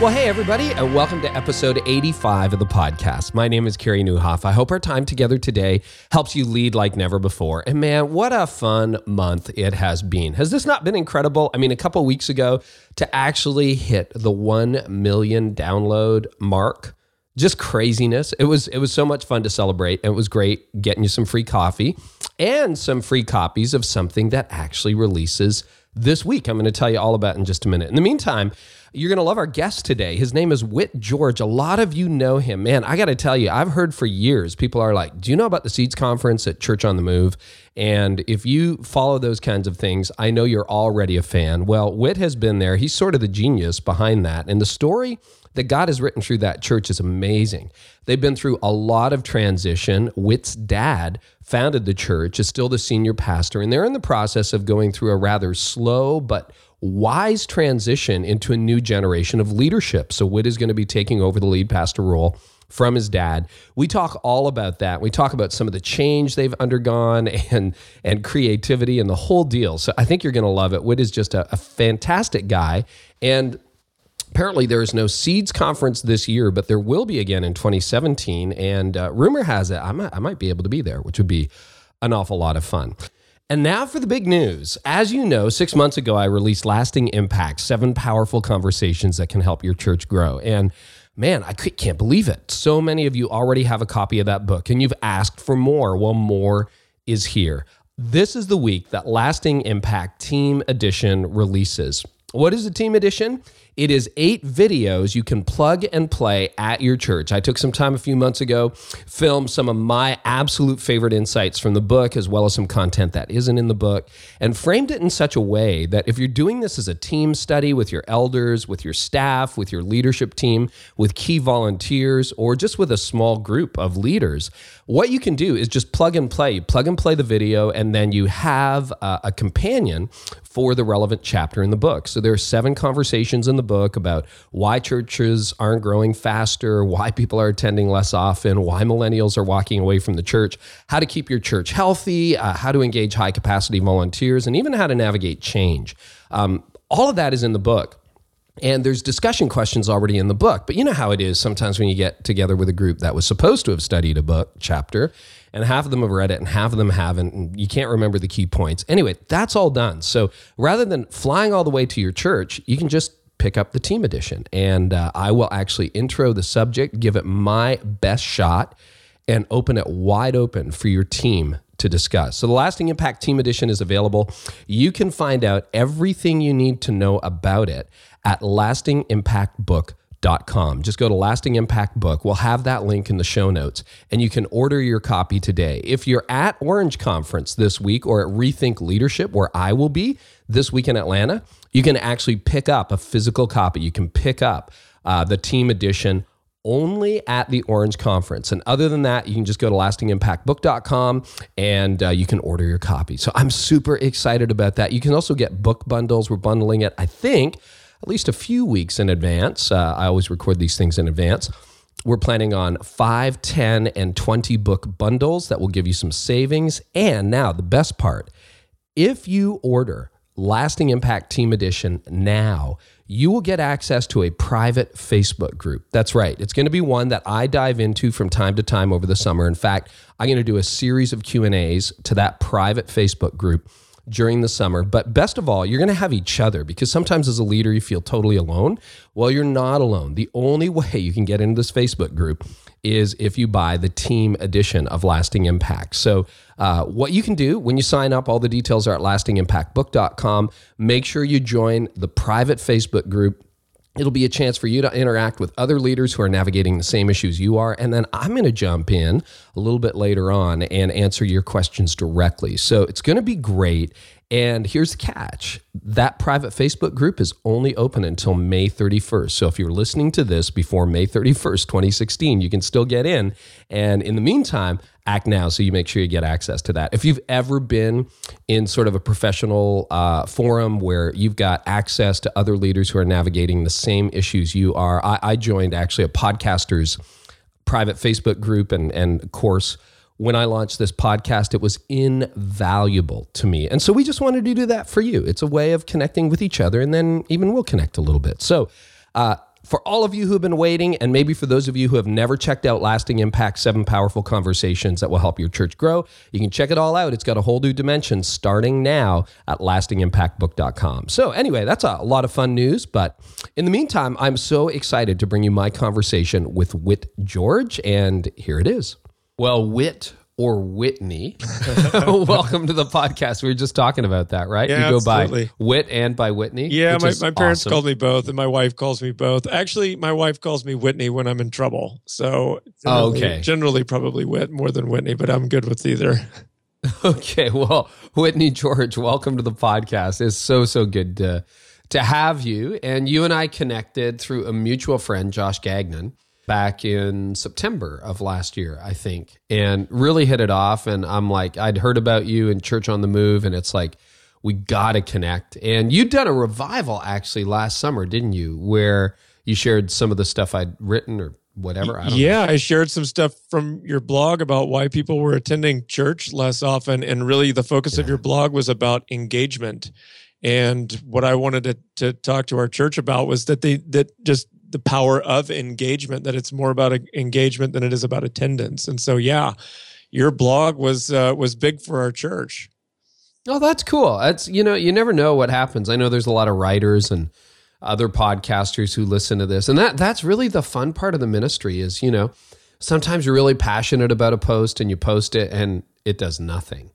Well, hey, everybody, and welcome to episode 85 of the podcast. My name is Carey Nieuwhof. I hope our time together today helps you lead like never before. And man, what a fun month it has been. Has this not been incredible? I mean, a couple weeks ago, to actually hit the 1 million download mark, just craziness. It was it was so much fun to celebrate, and it was great getting you some free coffee and some free copies of something that actually releases this week. I'm going to tell you all about in just a minute. In the meantime, you're going to love our guest today. His name is Whit George. A lot of you know him. Man, I got to tell you, I've heard for years people are like, Do you know about the Seeds Conference at Church on the Move? And if you follow those kinds of things, I know you're already a fan. Well, Whit has been there. He's sort of the genius behind that. And the story that God has written through that church is amazing. They've been through a lot of transition. Whit's dad founded the church, is still the senior pastor, and they're in the process of going through a rather slow but wise transition into a new generation of leadership. So Whit is going to be taking over the lead pastor role from his dad. We talk all about that. We talk about some of the change they've undergone and and creativity and the whole deal. So I think you're going to love it. Whit is just a, a fantastic guy and apparently there is no seeds conference this year but there will be again in 2017 and uh, rumor has it I might, I might be able to be there which would be an awful lot of fun and now for the big news. As you know, six months ago, I released Lasting Impact Seven Powerful Conversations That Can Help Your Church Grow. And man, I can't believe it. So many of you already have a copy of that book and you've asked for more. Well, more is here. This is the week that Lasting Impact Team Edition releases. What is the Team Edition? It is eight videos you can plug and play at your church. I took some time a few months ago, filmed some of my absolute favorite insights from the book, as well as some content that isn't in the book, and framed it in such a way that if you're doing this as a team study with your elders, with your staff, with your leadership team, with key volunteers, or just with a small group of leaders, what you can do is just plug and play. You plug and play the video, and then you have a, a companion for the relevant chapter in the book. So there are seven conversations in the book about why churches aren't growing faster, why people are attending less often, why millennials are walking away from the church, how to keep your church healthy, uh, how to engage high capacity volunteers, and even how to navigate change. Um, all of that is in the book. And there's discussion questions already in the book. But you know how it is sometimes when you get together with a group that was supposed to have studied a book chapter, and half of them have read it and half of them haven't, and you can't remember the key points. Anyway, that's all done. So rather than flying all the way to your church, you can just pick up the team edition. And uh, I will actually intro the subject, give it my best shot, and open it wide open for your team to discuss. So the Lasting Impact Team Edition is available. You can find out everything you need to know about it at lastingimpactbook.com. Just go to Lasting Impact Book. We'll have that link in the show notes and you can order your copy today. If you're at Orange Conference this week or at Rethink Leadership where I will be this week in Atlanta, you can actually pick up a physical copy. You can pick up uh, the team edition only at the Orange Conference. And other than that, you can just go to lastingimpactbook.com and uh, you can order your copy. So I'm super excited about that. You can also get book bundles. We're bundling it, I think, at least a few weeks in advance. Uh, I always record these things in advance. We're planning on 5, 10, and 20 book bundles that will give you some savings. And now, the best part if you order Lasting Impact Team Edition now, you will get access to a private Facebook group. That's right. It's going to be one that I dive into from time to time over the summer. In fact, I'm going to do a series of Q&As to that private Facebook group during the summer. But best of all, you're going to have each other because sometimes as a leader, you feel totally alone. Well, you're not alone. The only way you can get into this Facebook group is if you buy the team edition of Lasting Impact. So, uh, what you can do when you sign up, all the details are at lastingimpactbook.com. Make sure you join the private Facebook group It'll be a chance for you to interact with other leaders who are navigating the same issues you are. And then I'm going to jump in a little bit later on and answer your questions directly. So it's going to be great. And here's the catch that private Facebook group is only open until May 31st. So if you're listening to this before May 31st, 2016, you can still get in. And in the meantime, act now so you make sure you get access to that. If you've ever been in sort of a professional uh, forum where you've got access to other leaders who are navigating the same issues you are, I, I joined actually a podcaster's private Facebook group and, and course when I launched this podcast, it was invaluable to me. And so we just wanted to do that for you. It's a way of connecting with each other, and then even we'll connect a little bit. So, uh, for all of you who have been waiting, and maybe for those of you who have never checked out Lasting Impact Seven Powerful Conversations that will help your church grow, you can check it all out. It's got a whole new dimension starting now at lastingimpactbook.com. So, anyway, that's a lot of fun news. But in the meantime, I'm so excited to bring you my conversation with Whit George, and here it is. Well, Whit or Whitney, welcome to the podcast. We were just talking about that, right? Yeah, you go absolutely. by Whit and by Whitney. Yeah, my, my parents awesome. called me both, and my wife calls me both. Actually, my wife calls me Whitney when I'm in trouble. So, Oh, generally- okay. generally probably Whit more than Whitney, but I'm good with either. Okay, well, Whitney George, welcome to the podcast. It's so so good to to have you. And you and I connected through a mutual friend, Josh Gagnon, back in September of last year, I think, and really hit it off. And I'm like, I'd heard about you in Church on the Move, and it's like we got to connect. And you'd done a revival actually last summer, didn't you? Where you shared some of the stuff I'd written or whatever. I don't know. Yeah, I shared some stuff from your blog about why people were attending church less often. And really, the focus of your blog was about engagement. And what I wanted to, to talk to our church about was that they, that just the power of engagement, that it's more about engagement than it is about attendance. And so, yeah, your blog was, uh, was big for our church. Oh, that's cool. That's you know, you never know what happens. I know there's a lot of writers and other podcasters who listen to this. And that that's really the fun part of the ministry is, you know, sometimes you're really passionate about a post and you post it and it does nothing.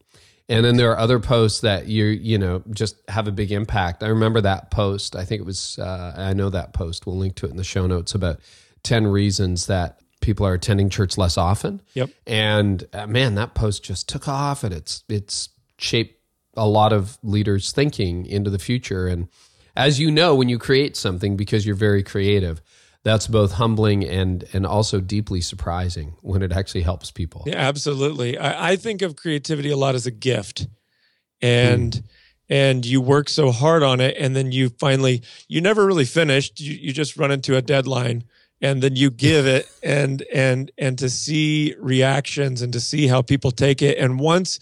And then there are other posts that you you know just have a big impact. I remember that post. I think it was uh, I know that post. We'll link to it in the show notes about ten reasons that people are attending church less often. Yep. And uh, man, that post just took off, and it's it's shaped a lot of leaders' thinking into the future. And as you know, when you create something because you're very creative, that's both humbling and and also deeply surprising when it actually helps people. Yeah, absolutely. I, I think of creativity a lot as a gift, and hmm. and you work so hard on it, and then you finally you never really finished. You you just run into a deadline, and then you give it, and and and to see reactions and to see how people take it, and once.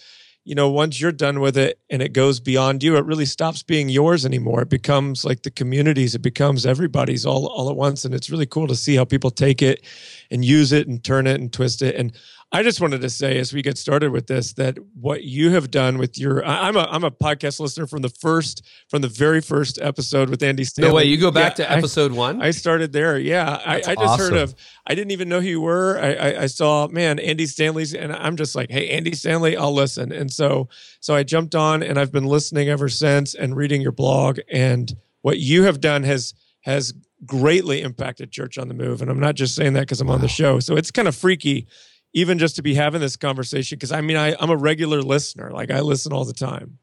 You know, once you're done with it and it goes beyond you, it really stops being yours anymore. It becomes like the communities, it becomes everybody's all, all at once. And it's really cool to see how people take it and use it and turn it and twist it. And I just wanted to say, as we get started with this, that what you have done with your, I- I'm a, I'm a podcast listener from the first, from the very first episode with Andy Stanley. No way, you go back Yeah, to I- episode one. I started there. Yeah. I, I just awesome. heard of, I didn't even know who you were. I, I, I saw, man, Andy Stanley's, and I'm just like, hey, Andy Stanley, I'll listen. And so, so I jumped on and I've been listening ever since and reading your blog. And what you have done has, has greatly impacted Church on the Move. And I'm not just saying that because I'm on the show. So it's kind of freaky, even just to be having this conversation. Because I mean, I, I'm a regular listener. Like I listen all the time.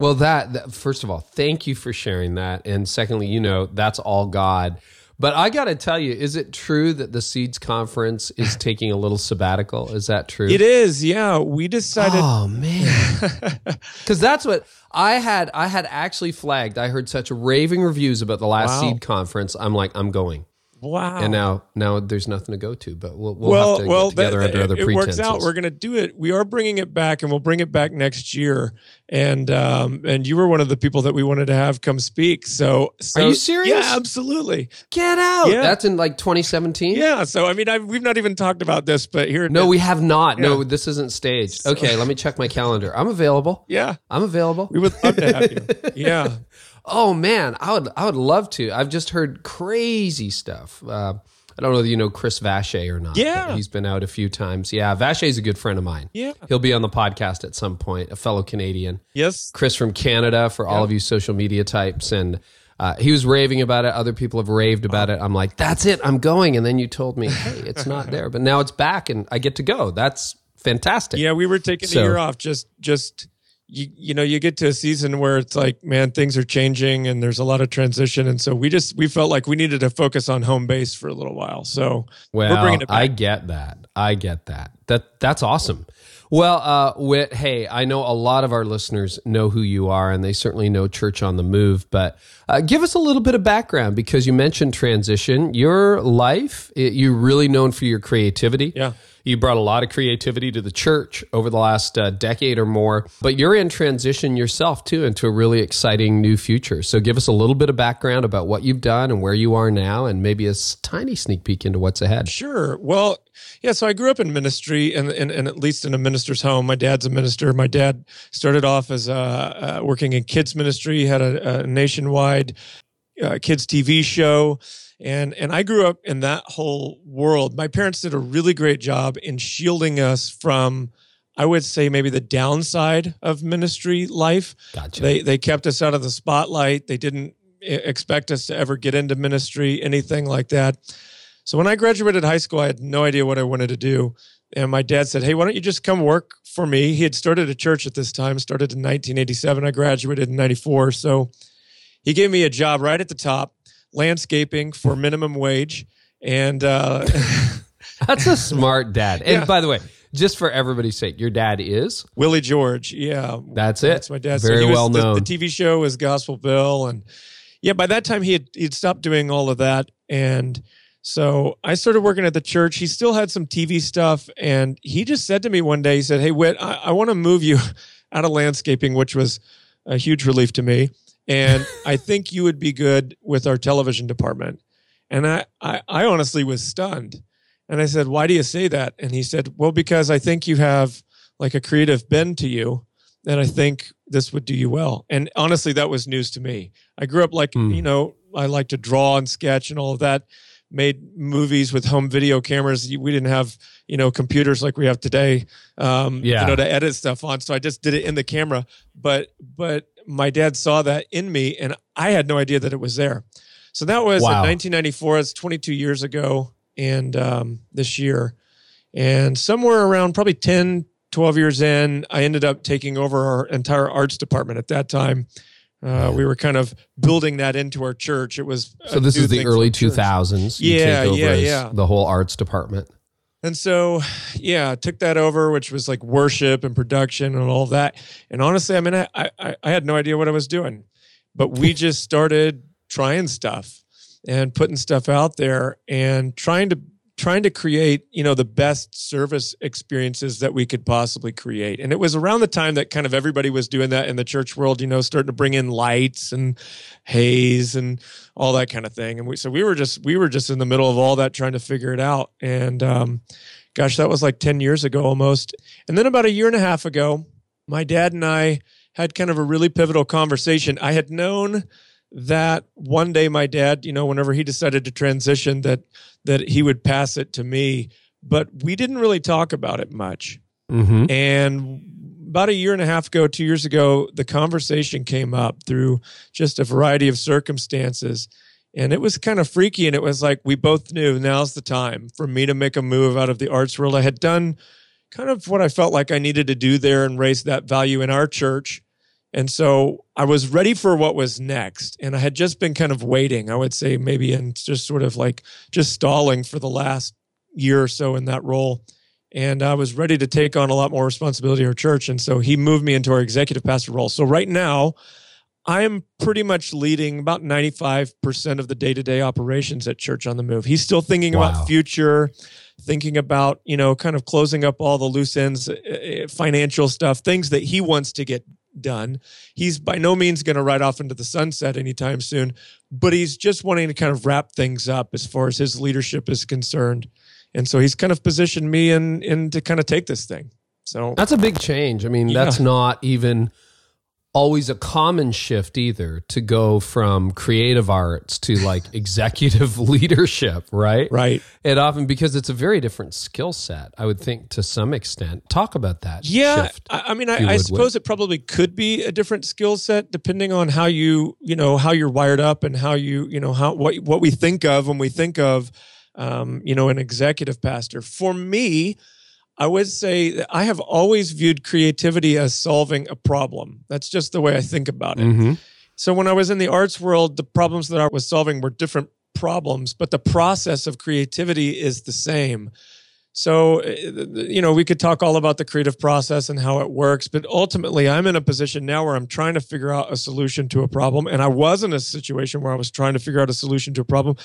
Well, that, that first of all, thank you for sharing that, and secondly, you know that's all God. But I got to tell you, is it true that the Seeds Conference is taking a little sabbatical? Is that true? It is. Yeah. We decided. Oh man, because that's what I had. I had actually flagged. I heard such raving reviews about the last Wow. Seed Conference. I'm like, I'm going. Wow. And now, now there's nothing to go to. But we'll, we'll well, have to well, get together that- under other it pretenses. It works out. We're going to do it. We are bringing it back, and we'll bring it back next year. And um, and you were one of the people that we wanted to have come speak. So, so you serious? Yeah, absolutely. Get out. Yeah. That's in like 2017. Yeah. So I mean, I, we've not even talked about this, but here. No, we have not. No, this isn't staged. Okay, let me check my calendar. I'm available. Yeah, I'm available. we would love to have you. Yeah. Oh man, I would I would love to. I've just heard crazy stuff. Uh, I don't know if you know Chris Vache or not. Yeah. he's been out a few times. Yeah, Vache's a good friend of mine. Yeah. he'll be on the podcast at some point. A fellow Canadian, Yes. Chris from Canada, for all of you social media types, and uh, he was raving about it. Other people have raved about it. I'm like, that's it. I'm going. And then you told me, hey, it's not there, but now it's back, and I get to go. That's fantastic. Yeah, we were taking So- a year off just just you you know you get to a season where it's like man things are changing and there's a lot of transition. And so we just we felt like we needed to focus on home base for a little while. So well we're bringing it back. i get that. I get that. That that's awesome. Well uh Whit, hey i know a lot of our listeners know who you are and they certainly know church on the move but uh, give us a little bit of background because you mentioned transition. Your life it, you're really known for your creativity. Yeah you brought a lot of creativity to the church over the last uh, decade or more, but you're in transition yourself too into a really exciting new future. So give us a little bit of background about what you've done and where you are now, and maybe a tiny sneak peek into what's ahead. Sure. Well, yeah, so I grew up in ministry and, and, and at least in a minister's home. My dad's a minister. My dad started off as uh, uh, working in kids ministry, had a, a nationwide uh, kids TV show and and I grew up in that whole world. My parents did a really great job in shielding us from I would say maybe the downside of ministry life. Gotcha. They they kept us out of the spotlight. They didn't expect us to ever get into ministry, anything like that. So when I graduated high school, I had no idea what I wanted to do. And my dad said, Hey, why don't you just come work for me? He had started a church at this time, started in 1987. I graduated in 94. So he gave me a job right at the top landscaping for minimum wage. And uh, that's a smart dad. And yeah. by the way, just for everybody's sake, your dad is Willie George. Yeah, that's it. That's my dad. Very so well was, known. The, the, TV show was Gospel Bill, and yeah, by that time he had he'd stopped doing all of that, and so I started working at the church. He still had some TV stuff, and he just said to me one day, he said, "Hey, Whit, I, I want to move you out of landscaping," which was a huge relief to me and I think you would be good with our television department. And I, I, I, honestly was stunned. And I said, Why do you say that? And he said, Well, because I think you have like a creative bend to you. And I think this would do you well. And honestly, that was news to me. I grew up like, mm. you know, I like to draw and sketch and all of that. Made movies with home video cameras. We didn't have, you know, computers like we have today, um, yeah. you know, to edit stuff on. So I just did it in the camera. But, but my dad saw that in me and I had no idea that it was there. So that was wow. in 1994. It's 22 years ago and um, this year. And somewhere around probably 10, 12 years in, I ended up taking over our entire arts department at that time. Uh, we were kind of building that into our church. It was so. This is the early two thousands. Yeah, yeah, yeah. The whole arts department. And so, yeah, took that over, which was like worship and production and all that. And honestly, I mean, I, I, I had no idea what I was doing, but we just started trying stuff and putting stuff out there and trying to trying to create you know the best service experiences that we could possibly create. And it was around the time that kind of everybody was doing that in the church world you know starting to bring in lights and haze and all that kind of thing. And we so we were just we were just in the middle of all that trying to figure it out. And um, gosh that was like 10 years ago almost. And then about a year and a half ago my dad and i had kind of a really pivotal conversation. I had known that one day my dad you know whenever he decided to transition that that he would pass it to me. But we didn't really talk about it much. Mm-hmm. and about a year and a half ago two years ago the conversation came up through just a variety of circumstances. And it was kind of freaky and it was like we both knew now's the time for me to make a move out of the arts world. I had done kind of what i felt like i needed to do there and raise that value in our church and so I was ready for what was next. And I had just been kind of waiting, I would say, maybe, and just sort of like just stalling for the last year or so in that role. And I was ready to take on a lot more responsibility in our church. And so he moved me into our executive pastor role. So right now, I'm pretty much leading about 95% of the day to day operations at Church on the Move. He's still thinking wow. about future, thinking about, you know, kind of closing up all the loose ends, uh, uh, financial stuff, things that he wants to get done. He's by no means going to ride off into the sunset anytime soon, but he's just wanting to kind of wrap things up as far as his leadership is concerned. And so he's kind of positioned me in in to kind of take this thing. So That's a big change. I mean, yeah. that's not even always a common shift either to go from creative arts to like executive leadership, right? Right. It often because it's a very different skill set, I would think to some extent. Talk about that. Yeah. Shift, I, I mean, I, I suppose it probably could be a different skill set depending on how you, you know, how you're wired up and how you, you know, how what what we think of when we think of um, you know, an executive pastor. For me, I would say that I have always viewed creativity as solving a problem. That's just the way I think about it. Mhm. So when I was in the arts world, the problems that I was solving were different problems, but the process of creativity is the same. So, uh, you know, we could talk all about the creative process and how it works, but ultimately, I'm in a position now where I'm trying to figure out a solution to a problem. And I was in a situation where I was trying to figure out a solution to a problem.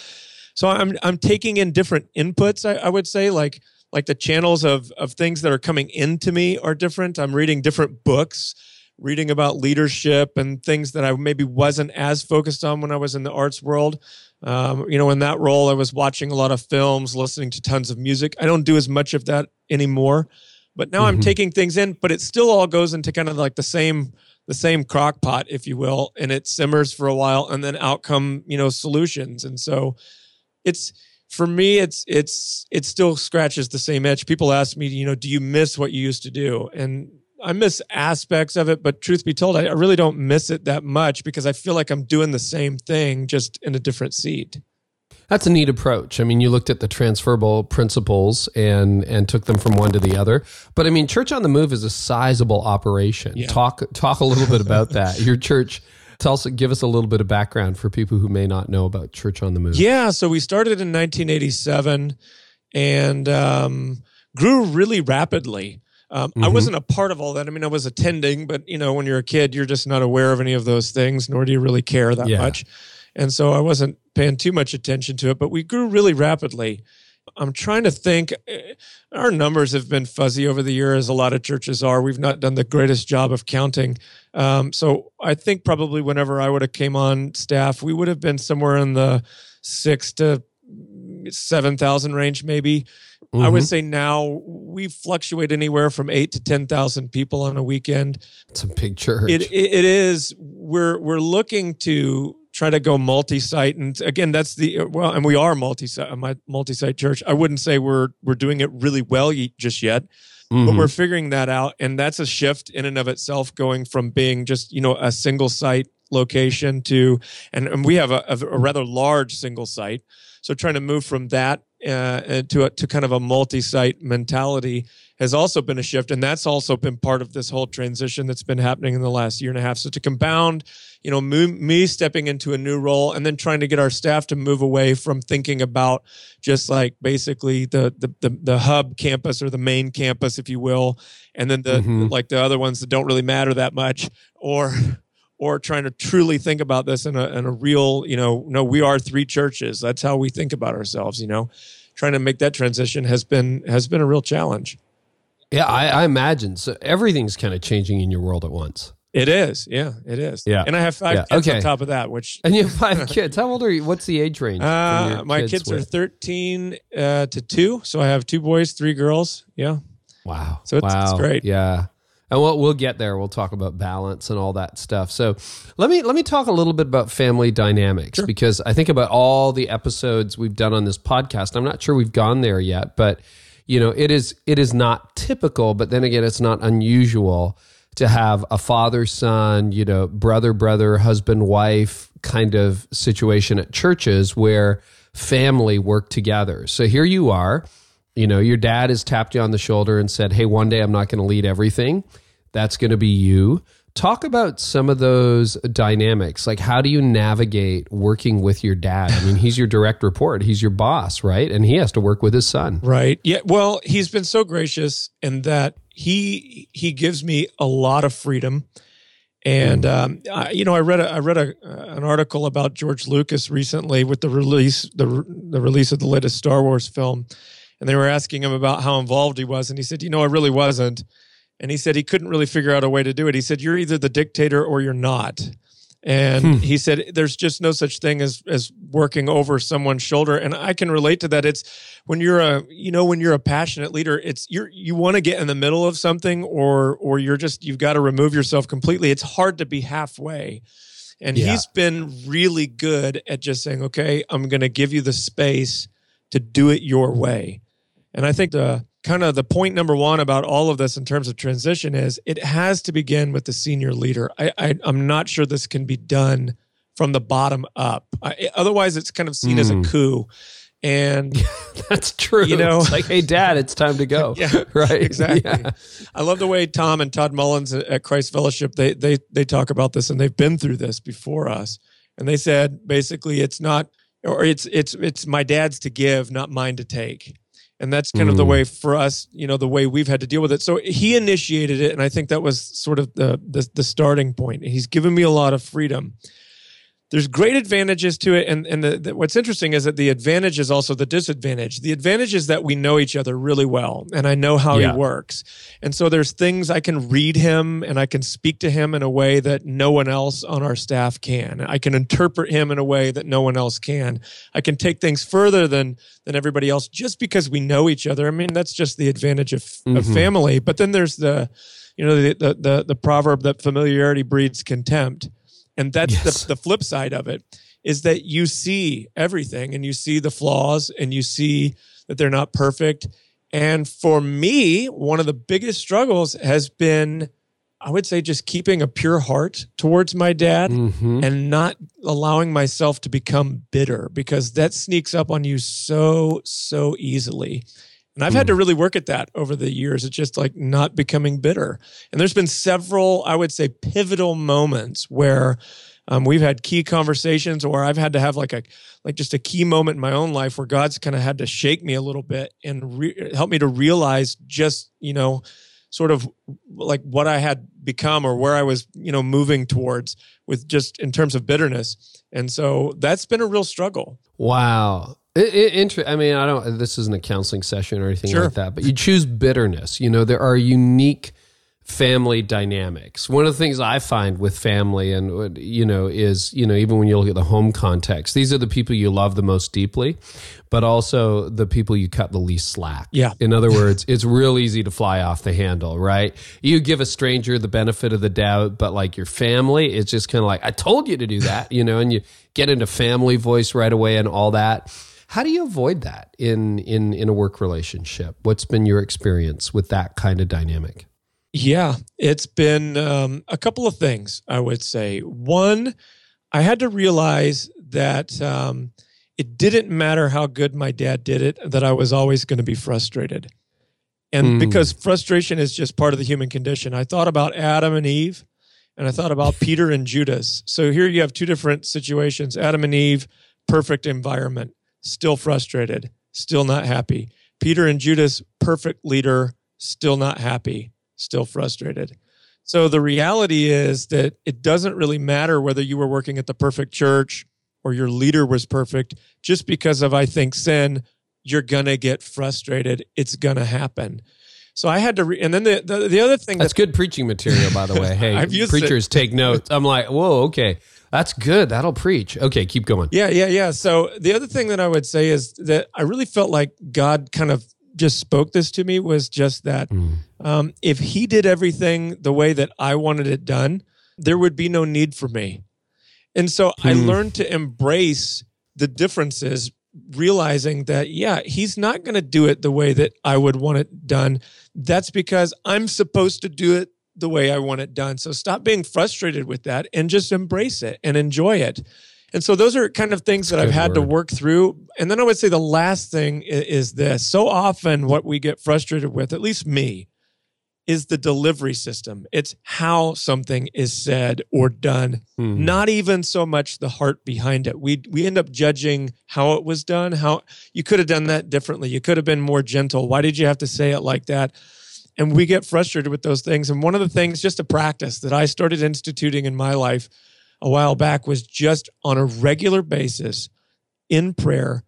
So I'm I'm taking in different inputs. I, I would say, like like the channels of of things that are coming into me are different. I'm reading different books, reading about leadership and things that I maybe wasn't as focused on when I was in the arts world. Um, you know, in that role, I was watching a lot of films, listening to tons of music. I don't do as much of that anymore, but now I'm Mhm. taking things in. But it still all goes into kind of like the same the same crock pot, if you will, and it simmers for a while, and then out come you know solutions. And so, it's for me, it's it's it still scratches the same itch. People ask me, you know, do you miss what you used to do? And I miss aspects of it, but truth be told, I, really don't miss it that much because I feel like I'm doing the same thing, just in a different seat. That's a neat approach. I mean, you looked at the transferable principles and and took them from one to the other. But I mean, Church on the Move is a sizable operation. Yeah. Talk talk a little bit about that. Your church, tell us, give us a little bit of background for people who may not know about Church on the Move. Yeah, so we started in 1987 and um, grew really rapidly. Um, I Mhm. wasn't a part of all that. I mean, I was attending, but you know, when you're a kid, you're just not aware of any of those things, nor do you really care that Yeah. much. And so I wasn't paying too much attention to it, but we grew really rapidly. I'm trying to think. eh, Our numbers have been fuzzy over the years. A lot of churches are. We've not done the greatest job of counting. Um, so I think probably whenever I would have came on staff, we would have been somewhere in the six to seven thousand range, maybe. I would Mhm. say now we fluctuate anywhere from eight to ten thousand people on a weekend. It's a big church. It, it it is. We're we're looking to try to go multi-site, and again, that's the well, and we are multi-site, my multi-site church. I wouldn't say we're we're doing it really well just yet, but Mhm. we're figuring that out, and that's a shift in and of itself, going from being just you know a single site location to, and, and we have a, a, a rather large single site, so trying to move from that uh, to a, to kind of a multi-site mentality has also been a shift, and that's also been part of this whole transition that's been happening in the last year and a half. So to compound, you know, me, me stepping into a new role, and then trying to get our staff to move away from thinking about just like basically the the the, the hub campus or the main campus, if you will, and then the Mhm. like the other ones that don't really matter that much, or or trying to truly think about this in a in a real, you know, no, we are three churches. That's how we think about ourselves, you know. Trying to make that transition has been has been a real challenge. yeah, I, I imagine. So everything's kind of changing in your world at once. It is, yeah, it is. Yeah. and I have five Yeah, kids okay. on top of that, which And you have five kids. How old are you? What's the age range? uh, my kids, are thirteen uh, to two, so I have two boys, three girls. Yeah, Wow. So it's- it's wow. great. Yeah. And we'll we'll get there. We'll talk about balance and all that stuff. So let me let me talk a little bit about family dynamics because I think about all the episodes we've done on this podcast. I'm not sure we've gone there yet, but you know, it is it is not typical, but then again, it's not unusual to have a father son, you know, brother brother, husband wife kind of situation at churches where family work together. So here you are, you know, your dad has tapped you on the shoulder and said, Hey, one day I'm not going to lead everything. That's going to be you. Talk about some of those dynamics. Like, how do you navigate working with your dad? I mean, he's your direct report, he's your boss, right? And he has to work with his son. right. Yeah, well, he's been so gracious in that he he gives me a lot of freedom. And um, I, you know, I read a, I read a, an article about George Lucas recently with the release the the release of the latest Star Wars film, and they were asking him about how involved he was, and he said, "You know, I really wasn't." And he said he couldn't really figure out a way to do it. He said, "You're either the dictator or you're not." And Hmm. he said, "There's just no such thing as as working over someone's shoulder." And I can relate to that. It's when you're a you know when you're a passionate leader, it's you're you want to get in the middle of something, or or you're just you've got to remove yourself completely. It's hard to be halfway. And Yeah. he's been really good at just saying, "Okay, I'm going to give you the space to do it your way." And I think the kind of the point number one about all of this in terms of transition is it has to begin with the senior leader. I, I I'm not sure this can be done from the bottom up. I, otherwise, it's kind of seen as a Mm. coup. And That's true. You know- it's like, hey, dad, it's time to go. Yeah, right. exactly. Yeah. I love the way Tom and Todd Mullins at Christ Fellowship they they they talk about this, and they've been through this before us. And they said basically, it's not, or it's it's it's my dad's to give, not mine to take. And that's kind of the Mm. way for us, you know, the way we've had to deal with it. So he initiated it, and I think that was sort of the the, the starting point. He's given me a lot of freedom. There's great advantages to it, and and the, the, what's interesting is that the advantage is also the disadvantage. The advantage is that we know each other really well, and I know how Yeah. he works, and so there's things I can read him and I can speak to him in a way that no one else on our staff can. I can interpret him in a way that no one else can. I can take things further than than everybody else just because we know each other. I mean, that's just the advantage of, of Mhm. family. But then there's the, you know, the the the, the proverb that familiarity breeds contempt, and that's Yes. the the flip side of it is that you see everything and you see the flaws and you see that they're not perfect. And for me, one of the biggest struggles has been, I would say, just keeping a pure heart towards my dad Mhm. and not allowing myself to become bitter because that sneaks up on you so, so easily. And I've had to really work at that over the years. It's just like not becoming bitter. And there's been several, I would say, pivotal moments where um, we've had key conversations, or I've had to have like a like just a key moment in my own life where God's kind of had to shake me a little bit and re- help me to realize just you know sort of like what I had become or where I was you know moving towards with just in terms of bitterness. And so that's been a real struggle. Wow. It, it, inter- I mean, I don't. This isn't a counseling session or anything Sure. like that. But you choose bitterness. You know, there are unique family dynamics. One of the things I find with family, and you know, is you know, even when you look at the home context, these are the people you love the most deeply, but also the people you cut the least slack. Yeah. In other words, it's real easy to fly off the handle, right? You give a stranger the benefit of the doubt, but like your family, it's just kind of like, I told you to do that, you know, and you get into family voice right away and all that. How do you avoid that in in in a work relationship? What's been your experience with that kind of dynamic? Yeah, it's been um, a couple of things, I would say. One, I had to realize that um, it didn't matter how good my dad did it, that I was always going to be frustrated. And Mm. because frustration is just part of the human condition, I thought about Adam and Eve and I thought about Peter and Judas. So here you have two different situations Adam and Eve, perfect environment, still frustrated, still not happy. Peter and Judas, perfect leader, still not happy, still frustrated. So the reality is that it doesn't really matter whether you were working at the perfect church or your leader was perfect. Just because of, I think, sin, you're going to get frustrated. It's going to happen. So I had to, re- and then the, the, the other thing That's good preaching material, by the way. Hey, I've it. preachers take notes. I'm like, whoa, okay, that's good. That'll preach. Okay, keep going. Yeah, yeah, yeah. So the other thing that I would say is that I really felt like God kind of just spoke this to me was just that Mm. um, if He did everything the way that I wanted it done, there would be no need for me. And so I Hmm. learned to embrace the differences, realizing that, yeah, He's not going to do it the way that I would want it done. That's because I'm supposed to do it the way I want it done. So stop being frustrated with that and just embrace it and enjoy it. And so those are kind of things that I've had to work through. And then I would say the last thing i- is this. So often what we get frustrated with, at least me, is the delivery system. It's how something is said or done, Hmm. not even so much the heart behind it. We we end up judging how it was done, how you could have done that differently. You could have been more gentle. Why did you have to say it like that? And we get frustrated with those things. And one of the things, just a practice that I started instituting in my life a while back was just on a regular basis in prayer,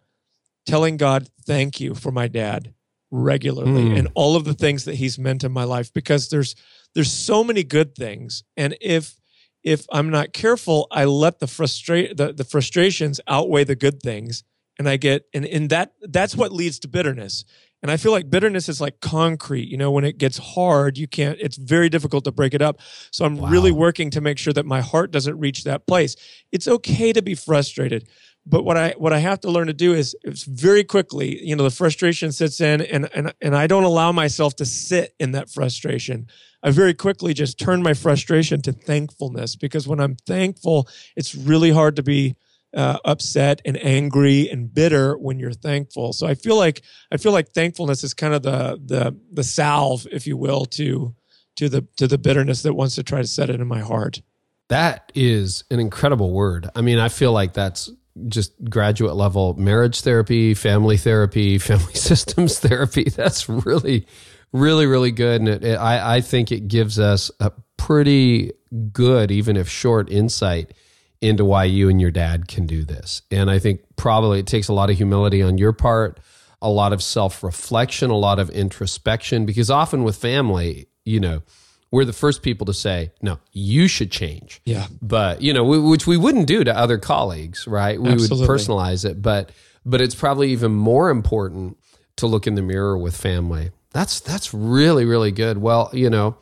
telling God, thank you for my dad regularly Mm. and all of the things that he's meant in my life because there's there's so many good things and if if i'm not careful i let the frustrate the, the frustrations outweigh the good things and i get and in that that's what leads to bitterness and i feel like bitterness is like concrete you know when it gets hard you can't it's very difficult to break it up. So i'm really working to make sure that my heart doesn't reach that place. It's okay to be frustrated but what I what I have to learn to do is it's very quickly, you know, the frustration sits in and and and I don't allow myself to sit in that frustration. I very quickly just turn my frustration to thankfulness because when I'm thankful, it's really hard to be uh, upset and angry and bitter when you're thankful. So I feel like I feel like thankfulness is kind of the the the salve, if you will, to to the to the bitterness that wants to try to set it in my heart. That is an incredible word. I mean, I feel like that's just graduate level marriage therapy, family therapy, family systems therapy. That's really, really, really good. And it, it, I, I think it gives us a pretty good, even if short, insight into why you and your dad can do this. And I think probably it takes a lot of humility on your part, a lot of self reflection, a lot of introspection, because often with family, you know, we're the first people to say, no, you should change. Yeah. But, you know, we, which we wouldn't do to other colleagues, right? We Absolutely. would personalize it. But, but it's probably even more important to look in the mirror with family. That's, that's really, really good. Well, you know,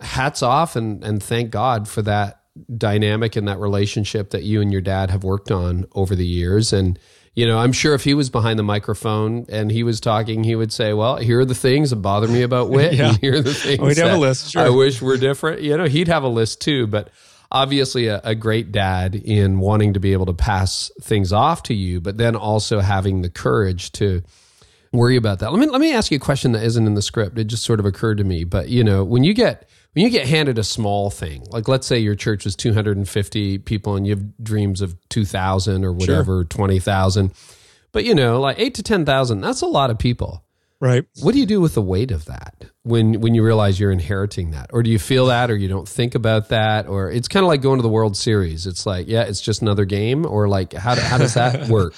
hats off and, and thank God for that dynamic and that relationship that you and your dad have worked on over the years. And, you know, I'm sure if he was behind the microphone and he was talking, he would say, "Well, here are the things that bother me about Whit. Yeah. here are the things We'd have a list, sure. I wish we were different." You know, he'd have a list too, but obviously a, a great dad in wanting to be able to pass things off to you, but then also having the courage to worry about that. Let me let me ask you a question that isn't in the script. It just sort of occurred to me. But you know, when you get when you get handed a small thing, like let's say your church is 250 people and you have dreams of 2,000 or whatever, 20,000. But you know, like 8 to 10,000, that's a lot of people. Right. What do you do with the weight of that when when you realize you're inheriting that? Or do you feel that or you don't think about that or it's kind of like going to the World Series. It's like, yeah, it's just another game or like how how does that work?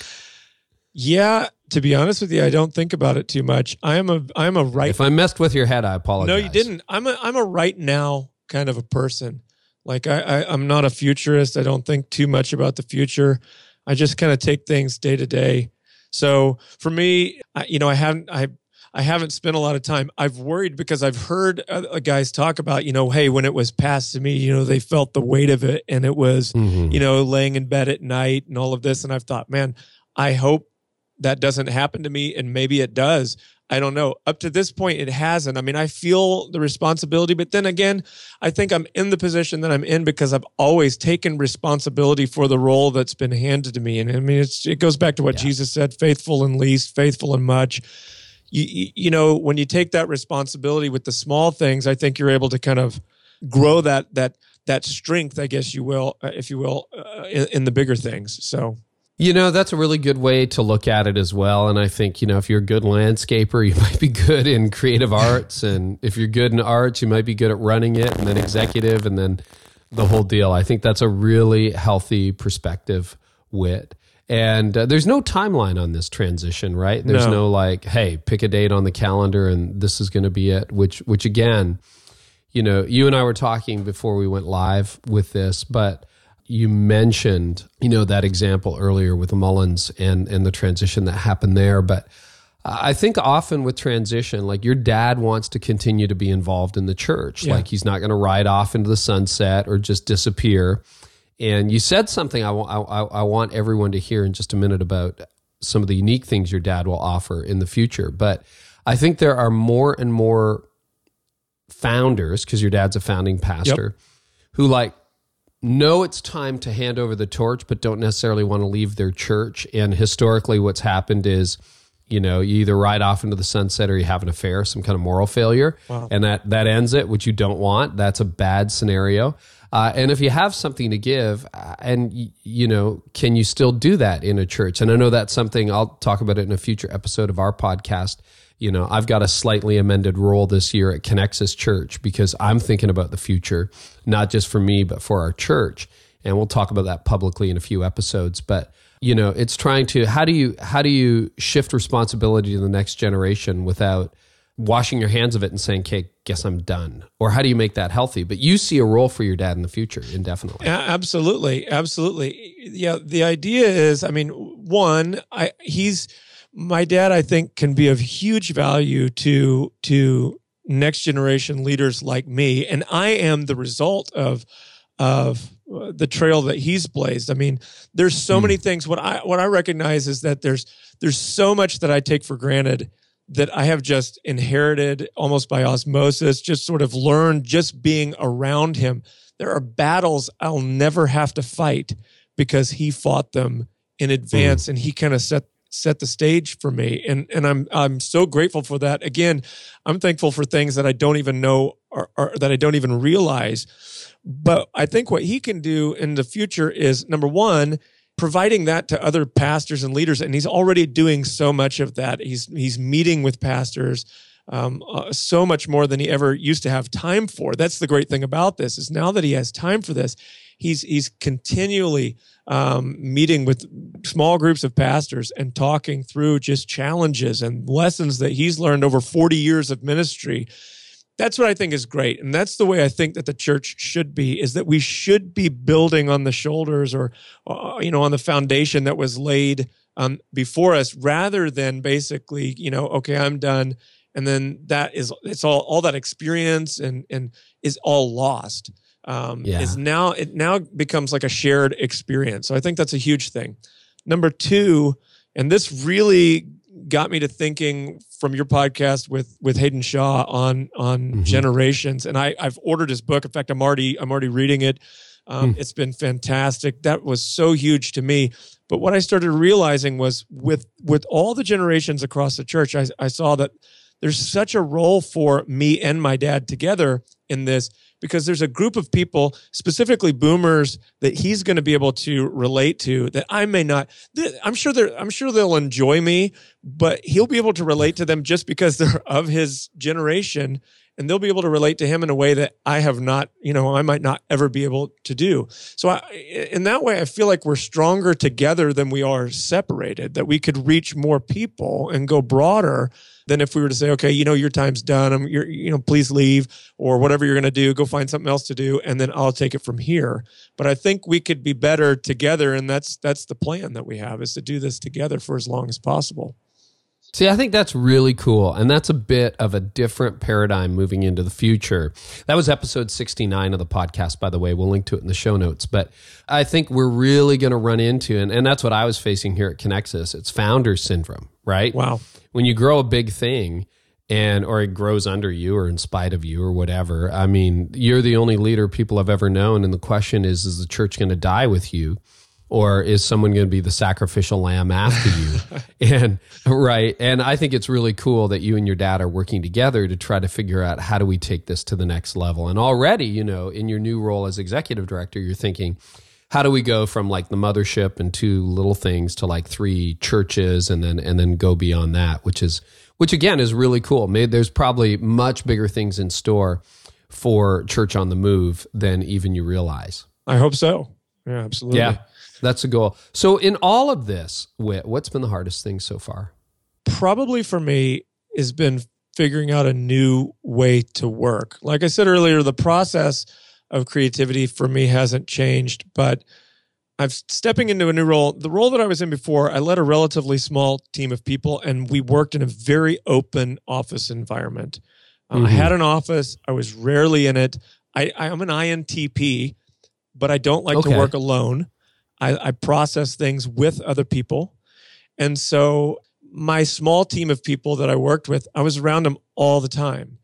Yeah, to be honest with you, I don't think about it too much. I am a I'm a right If I messed with your head, I apologize. No, you didn't. I'm a I'm a right now kind of a person. Like I, I I'm not a futurist. I don't think too much about the future. I just kind of take things day to day. So for me, I, you know, I haven't I I haven't spent a lot of time. I've worried because I've heard uh, guys talk about, you know, hey, when it was passed to me, you know, they felt the weight of it, and it was, Mhm. you know, laying in bed at night and all of this. And I've thought, man, I hope that doesn't happen to me, and maybe it does. I don't know. Up to this point, it hasn't. I mean, I feel the responsibility, but then again, I think I'm in the position that I'm in because I've always taken responsibility for the role that's been handed to me. And I mean, it's, it goes back to what Yeah. Jesus said faithful in least, faithful in much. You, you, you know, when you take that responsibility with the small things, I think you're able to kind of grow that, that, that strength, I guess you will, uh, if you will, uh, in, in the bigger things. So, You know, that's a really good way to look at it as well. And I think, you know, if you're a good landscaper, you might be good in creative arts. And if you're good in arts, you might be good at running it and then executive and then the whole deal. I think that's a really healthy perspective, Whit. And uh, there's no timeline on this transition, right? There's No. no. like, hey, pick a date on the calendar and this is going to be it, which, which again, you know, you and I were talking before we went live with this, but you mentioned, you know, that example earlier with Mullins and and the transition that happened there. But I think often with transition, like your dad wants to continue to be involved in the church. Yeah. Like he's not going to ride off into the sunset or just disappear. And you said something I, I, I want everyone to hear in just a minute about some of the unique things your dad will offer in the future. But I think there are more and more founders, because your dad's a founding pastor, who like know it's time to hand over the torch, but don't necessarily want to leave their church. And historically, what's happened is, you know, you either ride off into the sunset or you have an affair, some kind of moral failure, and that that ends it, which you don't want. That's a bad scenario. Uh, and if you have something to give, uh, and you know, can you still do that in a church? And I know that's something I'll talk about it in a future episode of our podcast. You know, I've got a slightly amended role this year at Connexus Church because I'm thinking about the future, not just for me, but for our church. And we'll talk about that publicly in a few episodes. But you know, it's trying to how do you how do you shift responsibility to the next generation without washing your hands of it and saying, "Okay, guess I'm done," or how do you make that healthy? But you see a role for your dad in the future, indefinitely. A- absolutely, absolutely. Yeah, the idea is, I mean, one, I he's my dad. I think can be of huge value to to next generation leaders like me, and I am the result of of uh, the trail that he's blazed. I mean, there's so many things. What I what I recognize is that there's there's so much that I take for granted that I have just inherited almost by osmosis, just sort of learned just being around him. There are battles I'll never have to fight because he fought them in advance and he kind of set set the stage for me and and I'm I'm so grateful for that. Again I'm thankful for things that I don't even know or, or that I don't even realize but I think what he can do in the future is number one providing that to other pastors and leaders and he's already doing so much of that. He's he's meeting with pastors um, uh, so much more than he ever used to have time for. That's the great thing about this is now that he has time for this he's he's continually um, meeting with small groups of pastors and talking through just challenges and lessons that he's learned over 40 years of ministry. That's what i think is great and that's the way i think that the church should be is that we should be building on the shoulders or uh, you know on the foundation that was laid um, before us rather than basically you know okay i'm done and then that is it's all all that experience and and is all lost um, Yeah. is now it now becomes like a shared experience. So I think that's a huge thing. Number two, and this really got me to thinking from your podcast with with Hayden Shaw on on Mhm. generations, and I I've ordered his book. In fact, I'm already I'm already reading it. Um, It's been fantastic. That was so huge to me. But what I started realizing was with with all the generations across the church, I, I saw that there's such a role for me and my dad together in this because there's a group of people, specifically boomers, that he's going to be able to relate to that I may not. I'm sure they're. I'm sure they'll enjoy me, but he'll be able to relate to them just because they're of his generation, and they'll be able to relate to him in a way that I have not. You know, I might not ever be able to do. So, I, in that way, I feel like we're stronger together than we are separated. That we could reach more people and go broader than if we were to say, okay, you know, your time's done. I'm, you're, you know, please leave or whatever you're going to do, go find something else to do, and then I'll take it from here. But I think we could be better together, and that's that's the plan that we have is to do this together for as long as possible. See, I think that's really cool. And that's a bit of a different paradigm moving into the future. That was episode 69 of the podcast, by the way. We'll link to it in the show notes. But I think we're really going to run into, and, and that's what I was facing here at Connexus, it's founder syndrome, right? Wow. When you grow a big thing, and or it grows under you or in spite of you or whatever. I mean, you're the only leader people have ever known, and the question is: Is the church going to die with you, or is someone going to be the sacrificial lamb after you? and right, and I think it's really cool that you and your dad are working together to try to figure out how do we take this to the next level. And already, you know, in your new role as executive director, you're thinking. How do we go from like the mothership and two little things to like three churches and then and then go beyond that, which is which again is really cool. Maybe there's probably much bigger things in store for Church on the Move than even you realize. I hope so. Yeah, absolutely. Yeah, that's the goal. So, in all of this, Whit, what's been the hardest thing so far? probably for me has been figuring out a new way to work. Like I said earlier, the process of creativity for me hasn't changed, but I'm stepping into a new role. The role that I was in before, I led a relatively small team of people and we worked in a very open office environment. Uh, I Mhm. had an office, I was rarely in it. I, I'm an INTP, but I don't like Okay. to work alone. I, I process things with other people. And so my small team of people that I worked with, I was around them all the time.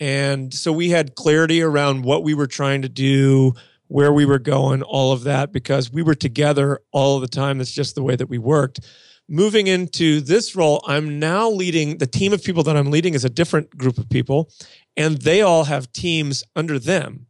And so we had clarity around what we were trying to do, where we were going, all of that, because we were together all the time. That's just the way that we worked. Moving into this role, I'm now leading the team of people that I'm leading is a different group of people, and they all have teams under them.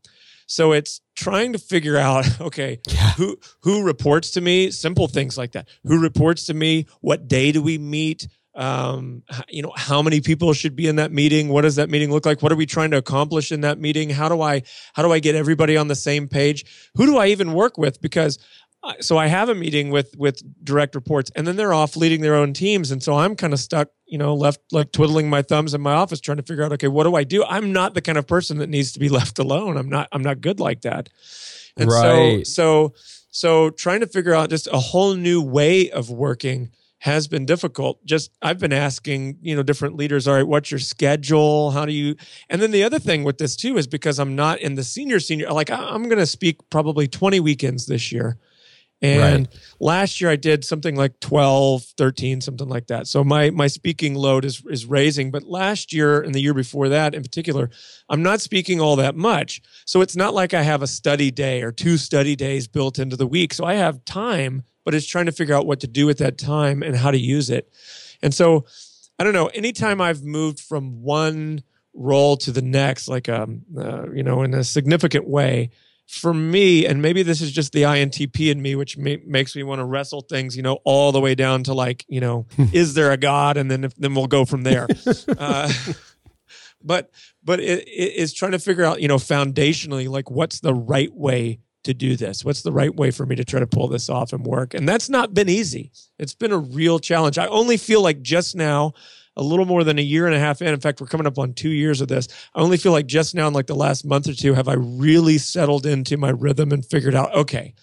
So it's trying to figure out, okay, who who reports to me? Simple things like that. Who reports to me? What day do we meet? Um, you know, how many people should be in that meeting? What does that meeting look like? What are we trying to accomplish in that meeting? How do I how do I get everybody on the same page? Who do I even work with? Because Uh, so I have a meeting with with direct reports, and then they're off leading their own teams, and so I'm kind of stuck, you know, left like twiddling my thumbs in my office, trying to figure out, okay, what do I do? I'm not the kind of person that needs to be left alone. I'm not. I'm not good like that. And Right. so so so trying to figure out just a whole new way of working has been difficult. Just I've been asking, you know, different leaders, all right, what's your schedule? How do you and then the other thing with this too is because I'm not in the senior senior, like I'm gonna speak probably 20 weekends this year. And last year I did something like 12, 13, something like that. So my my speaking load is is raising, but last year and the year before that in particular, I'm not speaking all that much. So it's not like I have a study day or two study days built into the week. So I have time, but it's trying to figure out what to do with that time and how to use it. And so I don't know, anytime I've moved from one role to the next like um uh, you know in a significant way for me, and maybe this is just the INTP in me, which ma- makes me want to wrestle things, you know, all the way down to like, you know, is there a God? And then if, then we'll go from there. uh, but but it, it is trying to figure out, you know, foundationally, like what's the right way to do this? What's the right way for me to try to pull this off and work? And that's not been easy. It's been a real challenge. I only feel like just now a little more than a year and a half in. In fact, we're coming up on two years of this. I only feel like just now, in like the last month or two, have I really settled into my rhythm and figured out, okay,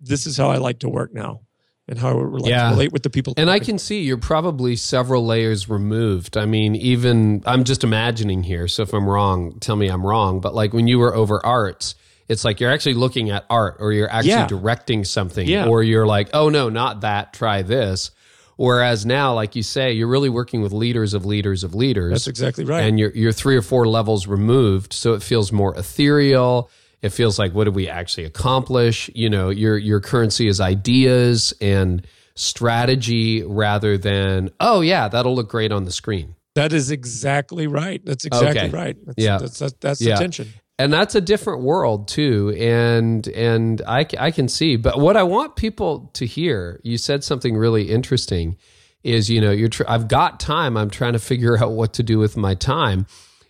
this is how I like to work now and how I like yeah. to relate with the people. And I can see you're probably several layers removed. I mean, even I'm just imagining here. So if I'm wrong, tell me I'm wrong. But like when you were over arts, it's like you're actually looking at art or you're actually yeah. directing something yeah. or you're like, oh no, not that, try this. Whereas now, like you say, you're really working with leaders of leaders of leaders. That's exactly right. And you're, you're three or four levels removed. So it feels more ethereal. It feels like, what did we actually accomplish? You know, your, your currency is ideas and strategy rather than, oh, yeah, that'll look great on the screen. That is exactly right. That's exactly okay. right. That's, yeah. That's, that's, that's yeah. the tension and that's a different world too. And and I, I can see. But what i want people to hear you said something really interesting is you know you're tr- i've got time. I'm trying to figure out what to do with my time.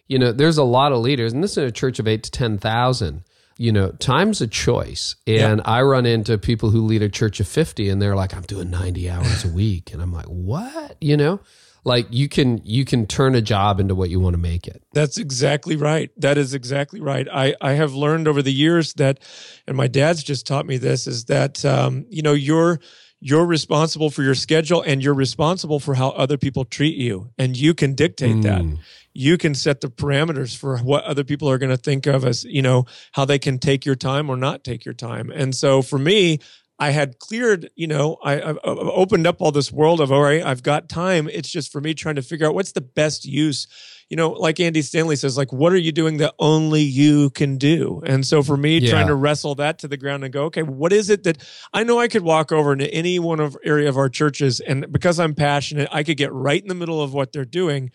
You know there's a lot of leaders and this is a church of 8 to 10,000 you know time's a choice. And i run into people who lead a church of 50 and they're like i'm doing 90 hours a week. And i'm like what? You know like you can you can turn a job into what you want to make it. That's exactly right. That is exactly right. I i have learned over the years that and my dad's just taught me this is that um, you know you're you're responsible for your schedule and you're responsible for how other people treat you. And you can dictate mm. that you can set the parameters for what other people are going to think of as you know how they can take your time or not take your time. And so for me I had cleared, you know, I, have opened up all this world of, all right, I've got time. It's just for me trying to figure out what's the best use. You know, like Andy Stanley says, like, what are you doing that only you can do? And so for me, yeah. trying to wrestle that to the ground and go, okay, what is it that I know I could walk over into any one of area of our churches, and because I'm passionate, I could get right in the middle of what they're doing.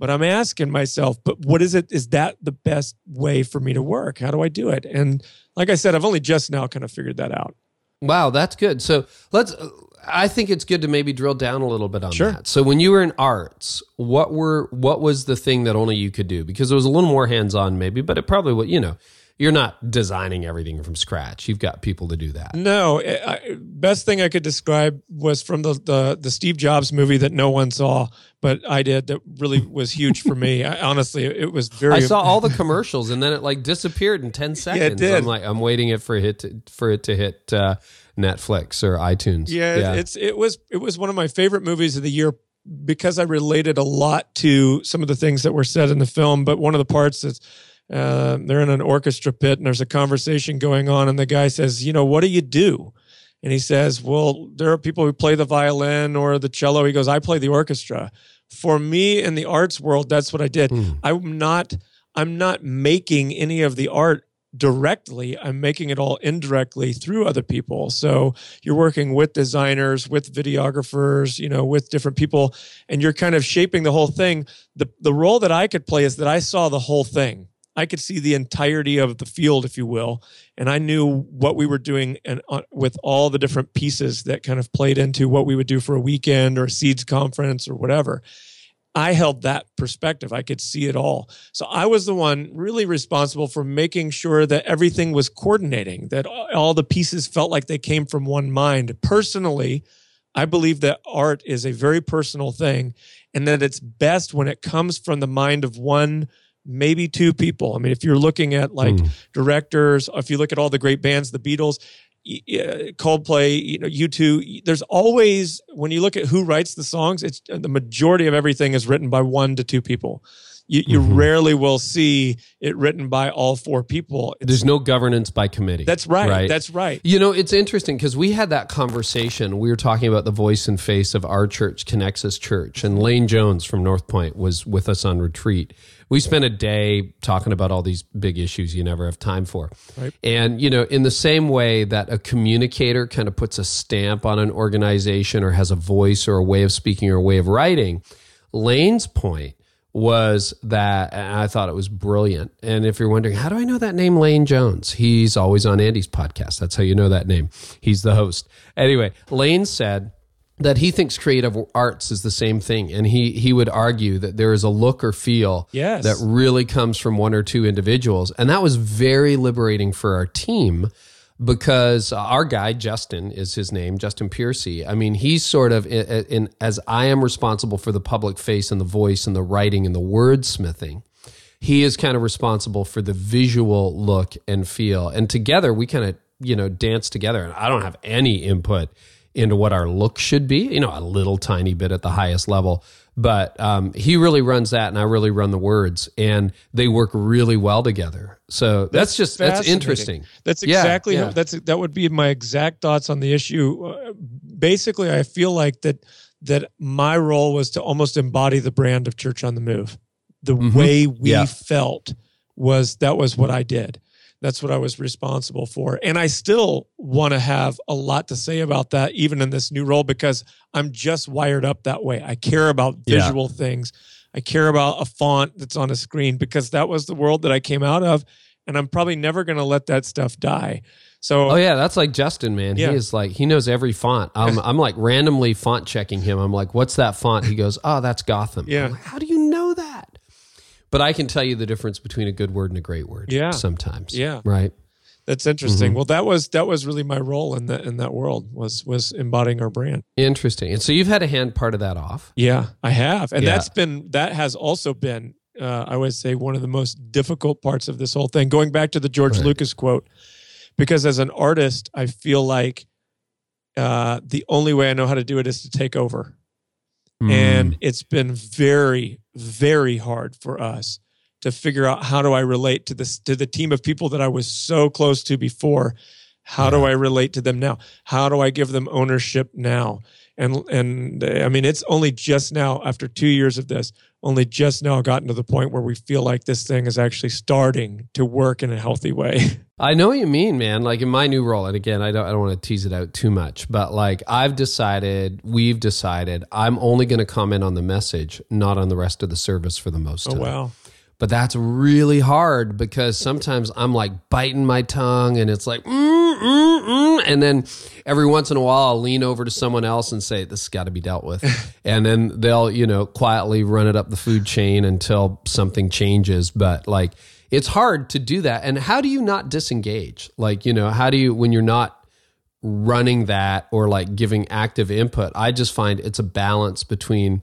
But I'm asking myself, but what is it? Is that the best way for me to work? How do I do it? And like I said, I've only just now kind of figured that out. Wow, that's good. So let's. Uh, I think it's good to maybe drill down a little bit on sure. that. So when you were in arts, what were what was the thing that only you could do? Because it was a little more hands on, maybe, but it probably would. You know, you're not designing everything from scratch. You've got people to do that. No, I, best thing I could describe was from the, the, the Steve Jobs movie that no one saw, but I did. That really was huge for me. I, honestly, it was very. I saw all the commercials and then it like disappeared in ten seconds. Yeah, it did. I'm like, I'm waiting it for it to, for it to hit uh, Netflix or iTunes. Yeah, yeah, it's it was it was one of my favorite movies of the year because I related a lot to some of the things that were said in the film. But one of the parts that's uh, they're in an orchestra pit and there's a conversation going on, and the guy says, You know, what do you do? And he says, Well, there are people who play the violin or the cello. He goes, I play the orchestra. For me in the arts world, that's what I did. Mm. I'm not I'm not making any of the art directly i'm making it all indirectly through other people so you're working with designers with videographers you know with different people and you're kind of shaping the whole thing the the role that i could play is that i saw the whole thing I could see the entirety of the field, if you will, and I knew what we were doing and uh, with all the different pieces that kind of played into what we would do for a weekend or a seeds conference or whatever. I held that perspective. I could see it all. So I was the one really responsible for making sure that everything was coordinating, that all the pieces felt like they came from one mind. Personally, I believe that art is a very personal thing and that it's best when it comes from the mind of one maybe two people. I mean, if you're looking at like mm. directors, if you look at all the great bands, the Beatles, Coldplay, you know, U2, there's always when you look at who writes the songs, it's the majority of everything is written by one to two people. You, you Mhm. rarely will see it written by all four people. It's- There's no governance by committee. that's right. Right. That's right. You know, it's interesting because we had that conversation. We were talking about the voice and face of our church, Connexus Church, and Lane Jones from North Point was with us on retreat. We spent a day talking about all these big issues you never have time for. Right. And, you know, in the same way that a communicator kind of puts a stamp on an organization or has a voice or a way of speaking or a way of writing, Lane's point was that I thought it was brilliant. And if you're wondering, how do I know that name, Lane Jones? He's always on Andy's podcast. That's how you know that name. He's the host. Anyway, Lane said that he thinks creative arts is the same thing. And he, he would argue that there is a look or feel Yes. that really comes from one or two individuals. And that was very liberating for our team because our guy Justin is his name, Justin Piercy. I mean, he's sort of in, in as I am responsible for the public face and the voice and the writing and the wordsmithing. He is kind of responsible for the visual look and feel, and together we kind of you know dance together. And I don't have any input into what our look should be, you know, a little tiny bit at the highest level. But um, he really runs that, and I really run the words, and they work really well together. So that's, just that's interesting. That's exactly yeah. how that's that would be my exact thoughts on the issue. Uh, basically, I feel like that that my role was to almost embody the brand of Church on the Move. The Mhm. way we Yeah. felt was that was what I did. That's what I was responsible for. And I still want to have a lot to say about that, even in this new role, because I'm just wired up that way. I care about Yeah. visual things. I care about a font that's on a screen because that was the world that I came out of. And I'm probably never going to let that stuff die. So, Oh yeah, that's like Justin, man. Yeah. He is like he knows every font. I'm I'm like randomly font checking him. I'm like, what's that font? He goes, oh, that's Gotham. Yeah. Like, How do you know? But I can tell you the difference between a good word and a great word. Yeah. sometimes. Yeah. right. that's interesting. Mm-hmm. Well, that was that was really my role in that in that world was was embodying our brand. Interesting. And so you've had to hand part of that off. Yeah, I have, and Yeah. that's been that has also been uh, I would say one of the most difficult parts of this whole thing. Going back to the George Right. Lucas quote, because as an artist, I feel like uh, the only way I know how to do it is to take over, Mm. and it's been very very hard for us to figure out how do I relate to this to the team of people that I was so close to before. How do I relate to them now? How do I give them ownership now? And and I mean, it's only just now after two years of this, only just now gotten to the point where we feel like this thing is actually starting to work in a healthy way. I know what you mean, man. Like in my new role, and again, I don't, I don't want to tease it out too much, but like I've decided, we've decided, I'm only going to comment on the message, not on the rest of the service for the most Oh time. wow! But that's really hard because sometimes I'm like biting my tongue and it's like, mm, mm, mm. and then every once in a while I'll lean over to someone else and say, this has got to be dealt with. and then they'll, you know, quietly run it up the food chain until something changes. But like, it's hard to do that. And how do you not disengage? Like, you know, how do you, when you're not running that or like giving active input, I just find it's a balance between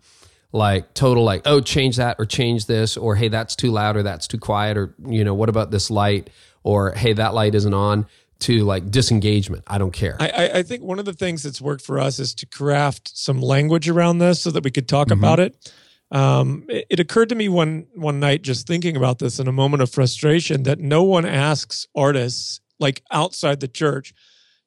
like total like oh change that or change this or hey that's too loud or that's too quiet or you know what about this light or hey that light isn't on to like disengagement i don't care I, I, think one of the things that's worked for us is to craft some language around this so that we could talk Mm-hmm. about it. Um, it. It occurred to me one one night just thinking about this in a moment of frustration that no one asks artists like outside the church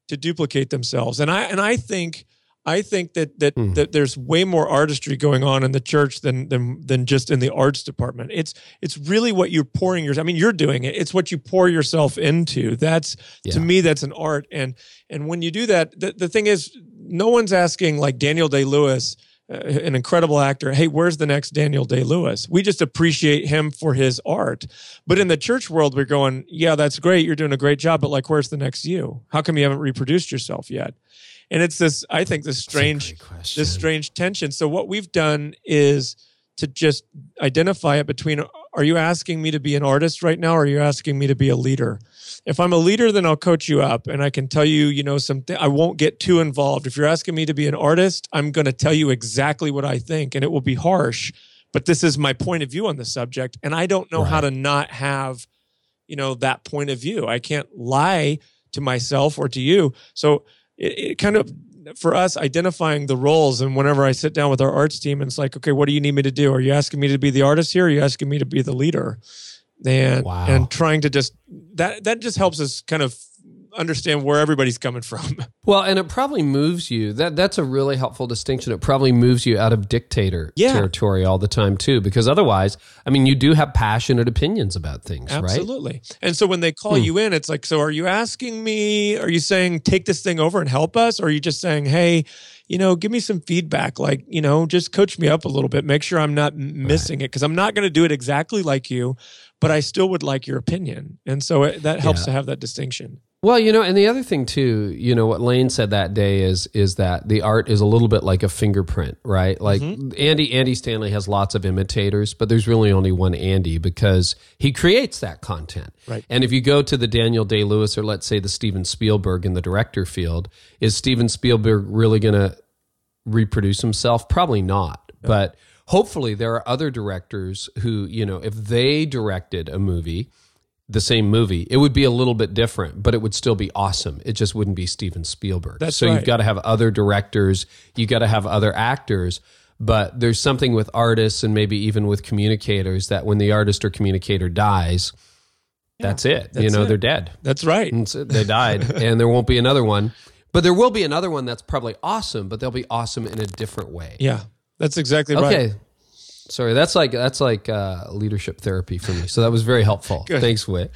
to duplicate themselves, and I and I think I think that that Hmm. that there's way more artistry going on in the church than than than just in the arts department. It's it's really what you're pouring your. I mean, you're doing it. It's what you pour yourself into. That's to me that's an art. And and when you do that, the, the thing is, no one's asking like Daniel Day Lewis. Uh, an incredible actor. Hey, where's the next Daniel Day Lewis? We just appreciate him for his art. But in the church world, we're going, yeah, that's great. You're doing a great job. But like, where's the next you? How come you haven't reproduced yourself yet? And it's this, I think, this strange, this strange tension. So what we've done is to just identify it between are you asking me to be an artist right now or are you asking me to be a leader? If I'm a leader, then I'll coach you up and I can tell you, you know, something I won't get too involved. If you're asking me to be an artist, I'm going to tell you exactly what I think and it will be harsh, but this is my point of view on the subject and I don't know how to not have you know that point of view. I can't lie to myself or to you. So it, it kind of for us identifying the roles and whenever I sit down with our arts team and it's like, okay, what do you need me to do? Are you asking me to be the artist here? Or are you asking me to be the leader? And Wow. and trying to just that that just helps us kind of understand where everybody's coming from. Well, and it probably moves you. That that's a really helpful distinction. It probably moves you out of dictator Yeah. territory all the time too, because otherwise, I mean, you do have passionate opinions about things, right? Absolutely. And so when they call hmm. you in, it's like, so are you asking me, are you saying take this thing over and help us? Or are you just saying, hey, you know, give me some feedback, like, you know, just coach me up a little bit, make sure I'm not missing it. Cause I'm not going to do it exactly like you, but I still would like your opinion. And so it, that helps Yeah. to have that distinction. Well, you know, and the other thing too, you know, what Lane said that day is is that the art is a little bit like a fingerprint, right? Like mm-hmm. Andy Andy Stanley has lots of imitators, but there's really only one Andy because he creates that content. Right. And if you go to the Daniel Day Lewis or let's say the Steven Spielberg in the director field, is Steven Spielberg really going to reproduce himself? Probably not. But hopefully there are other directors who, you know, if they directed a movie, the same movie, it would be a little bit different, but it would still be awesome. It just wouldn't be Steven Spielberg. That's so right. you've got to have other directors, you got to have other actors, but there's something with artists and maybe even with communicators that when the artist or communicator dies, that's it. you know, it. they're dead. That's right. And so they died, and there won't be another one. But there will be another one that's probably awesome, but they'll be awesome in a different way. Yeah. That's exactly right. Okay. Sorry, that's like that's like uh, leadership therapy for me. So that was very helpful. Thanks, Whit.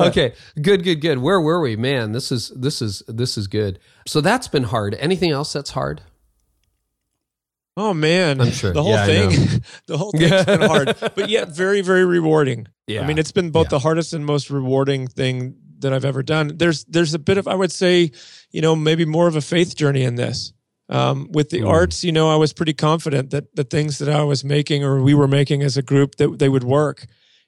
Okay, good, good, good. Where were we, man? This is this is this is good. So that's been hard. Anything else that's hard? Oh man, I'm sure. the whole Yeah, thing, the whole thing's been hard, but yet very, very rewarding. Yeah. I mean, it's been both Yeah. the hardest and most rewarding thing that I've ever done. There's, there's a bit of, I would say, you know, maybe more of a faith journey in this. Um, with the Mm. arts, you know, I was pretty confident that the things that I was making or we were making as a group that they would work.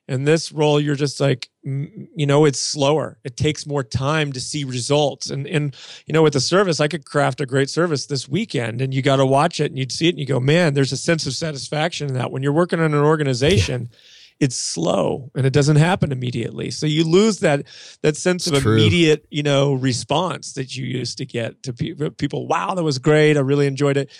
And this role, you're just like, you know, it's slower. It takes more time to see results. And and you know, with the service, I could craft a great service this weekend, and you got to watch it, and you'd see it, and you go, man, there's a sense of satisfaction in that. When you're working on an organization, it's slow and it doesn't happen immediately. So you lose that that sense It's of true. immediate, you know, response that you used to get to pe- people. Wow, that was great. I really enjoyed it.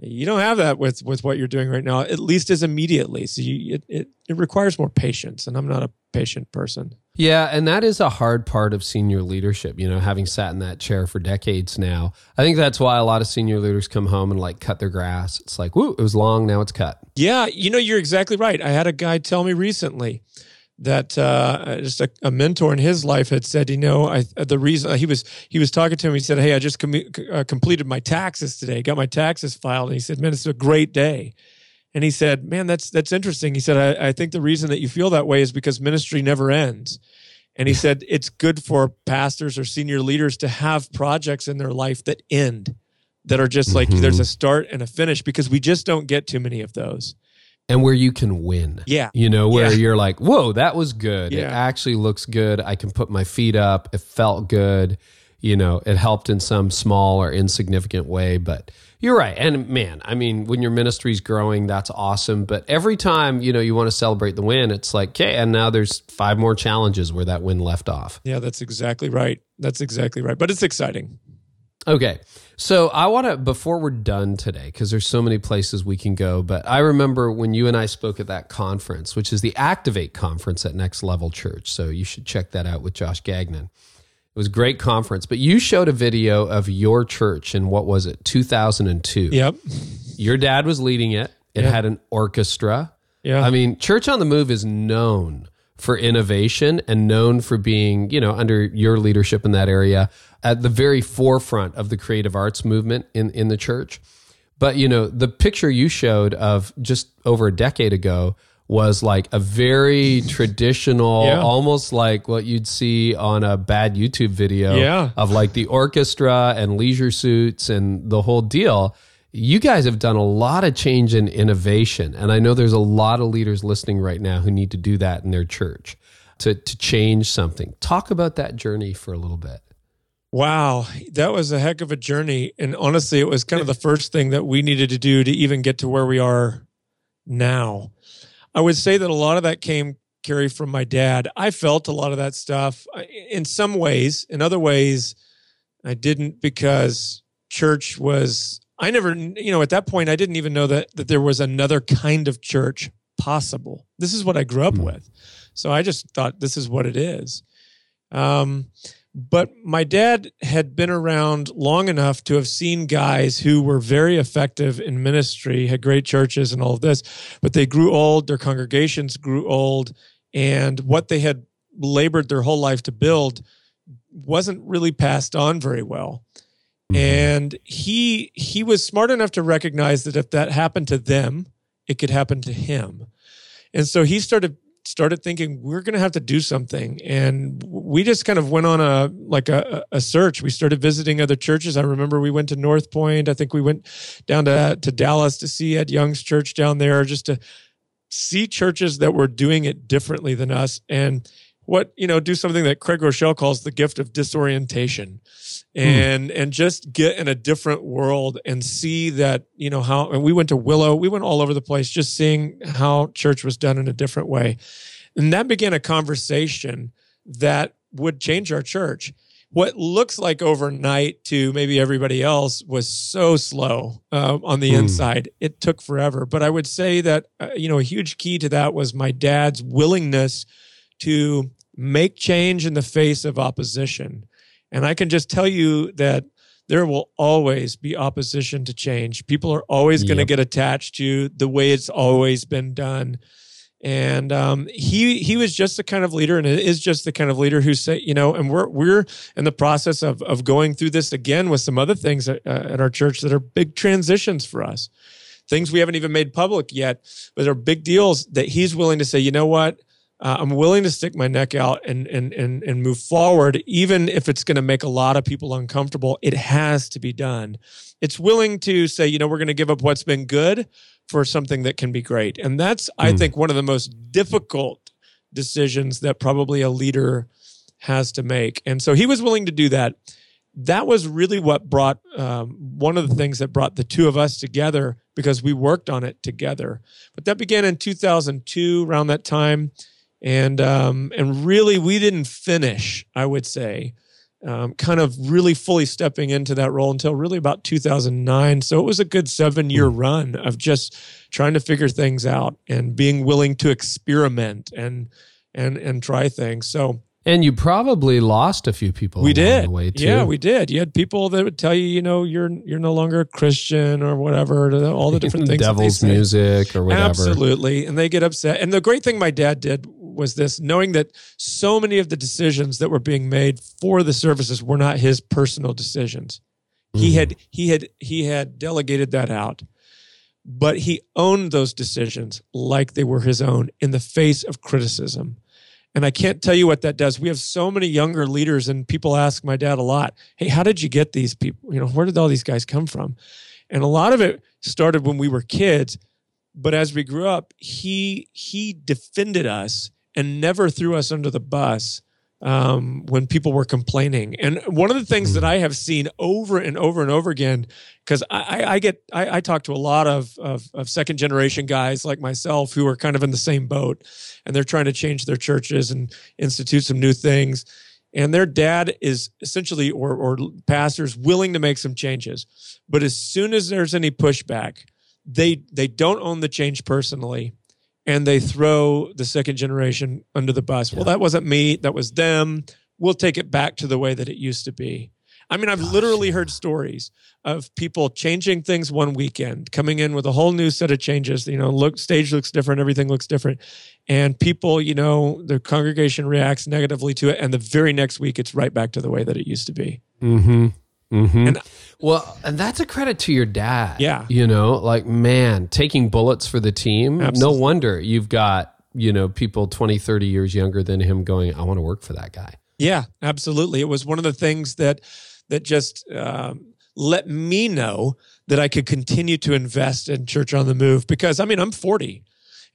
You don't have that with with what you're doing right now, at least as immediately. So you, it, it it requires more patience, and I'm not a patient person. Yeah, and that is a hard part of senior leadership, you know, having sat in that chair for decades now. I think that's why a lot of senior leaders come home and like cut their grass. It's like, whoo, it was long, now it's cut. Yeah, you know, you're exactly right. I had a guy tell me recently that uh, just a, a mentor in his life had said, you know, I the reason he was he was talking to him, he said, "Hey, I just com- uh, completed my taxes today, got my taxes filed," and he said, "Man, it's a great day." And he said, "Man, that's that's interesting." He said, I, "I think the reason that you feel that way is because ministry never ends." And he said, "It's good for pastors or senior leaders to have projects in their life that end." That are just like Mhm. there's a start and a finish because we just don't get too many of those. And where you can win. Yeah. You know, where Yeah. you're like, whoa, that was good. It actually looks good. I can put my feet up. It felt good. You know, it helped in some small or insignificant way. But you're right. And man, I mean, when your ministry's growing, that's awesome. But every time, you know, you want to celebrate the win, it's like, okay, and now there's five more challenges where that win left off. Yeah, that's exactly right. That's exactly right. But it's exciting. Okay. So I want to, before we're done today, because there's so many places we can go, but I remember when you and I spoke at that conference, which is the Activate conference at Next Level Church. So you should check that out with Josh Gagnon. It was a great conference, but you showed a video of your church in what was it, 2002? Yep. Your dad was leading it. It Yeah. had an orchestra. Yeah. I mean, Church on the Move is known for innovation and known for being, you know, under your leadership in that area at the very forefront of the creative arts movement in, in the church. But, you know, the picture you showed of just over a decade ago was like a very traditional, Yeah. almost like what you'd see on a bad YouTube video Yeah. of like the orchestra and leisure suits and the whole deal. You guys have done a lot of change and innovation. And I know there's a lot of leaders listening right now who need to do that in their church to, to change something. Talk about that journey for a little bit. Wow, that was a heck of a journey. And honestly, it was kind of the first thing that we needed to do to even get to where we are now. I would say that a lot of that came, Carey, from my dad. I felt a lot of that stuff in some ways. In other ways, I didn't because church was I never you know at that point I didn't even know that that there was another kind of church possible. This is what I grew up Mm. with. So I just thought this is what it is. Um but my dad had been around long enough to have seen guys who were very effective in ministry, had great churches and all of this, but they grew old, their congregations grew old, and what they had labored their whole life to build wasn't really passed on very well. Mm-hmm. And he he was smart enough to recognize that if that happened to them, it could happen to him. And so he started started thinking we're going to have to do something. And we just kind of went on a like a, a search. We started visiting other churches. I remember we went to north point. I think we went down to, to dallas to see ed young's church down there just to see churches that were doing it differently than us. And what you know do something that Craig Groeschel calls the gift of disorientation. And and just get in a different world and see that you know how and we went to willow. We went all over the place just seeing how church was done in a different way. And that began a conversation that would change our church. What looks like overnight to maybe everybody else was so slow uh, on the Hmm. inside. It took forever. But i would say that uh, you know a huge key to that was my dad's willingness to make change in the face of opposition and I can just tell you that there will always be opposition to change. People are always going to Yep. get attached to the way it's always been done. And um, he he was just the kind of leader, and is just the kind of leader who say, you know, and we're we're in the process of of going through this again with some other things at, uh, at our church that are big transitions for us, things we haven't even made public yet, but are big deals that he's willing to say, you know what, uh, I'm willing to stick my neck out and and and and move forward, even if it's going to make a lot of people uncomfortable. It has to be done. It's willing to say, you know, we're going to give up what's been good for something that can be great, and that's I Hmm. think one of the most difficult decisions that probably a leader has to make. And so he was willing to do that. That was really what brought um, one of the things that brought the two of us together because we worked on it together. But that began in 2002, around that time and um, and really we didn't finish i would say um, kind of really fully stepping into that role until really about 2009 so it was a good seven year run of just trying to figure things out and being willing to experiment and and and try things so And you probably lost a few people we along did the way too. yeah we did you had people that would tell you you know you're you're no longer a christian or whatever all the different things Devil's music or whatever. Absolutely. And they get upset. And the great thing my dad did was this knowing that so many of the decisions that were being made for the services were not his personal decisions. He Mhm. had he had he had delegated that out. But he owned those decisions like they were his own in the face of criticism. And I can't tell you what that does. We have so many younger leaders, and people ask my dad a lot, Hey, how did you get these people? You know, where did all these guys come from? And a lot of it started when we were kids but as we grew up he he defended us and never threw us under the bus um, when people were complaining. And one of the things that i have seen over and over and over again because I, I, I get I, I talk to a lot of, of of second generation guys like myself who are kind of in the same boat and they're trying to change their churches and institute some new things. And their dad is essentially or or pastors willing to make some changes. But as soon as there's any pushback they they don't own the change personally and they throw the second generation under the bus. Well that wasn't me that was them. We'll take it back to the way that it used to be. I mean i've literally heard stories of people changing things one weekend coming in with a whole new set of changes you know look stage looks different everything looks different. And people you know the congregation reacts negatively to it and the very next week it's right back to the way that it used to be. Mm-hmm. Mm-hmm. And- well, and that's a credit to your dad. Yeah. You know, like, man, taking bullets for the team. Absolutely. No wonder you've got, you know, people 20, 30 years younger than him going, I want to work for that guy. Yeah, absolutely. It was one of the things that that just um, let me know that I could continue to invest in Church on the Move because I mean I'm 40,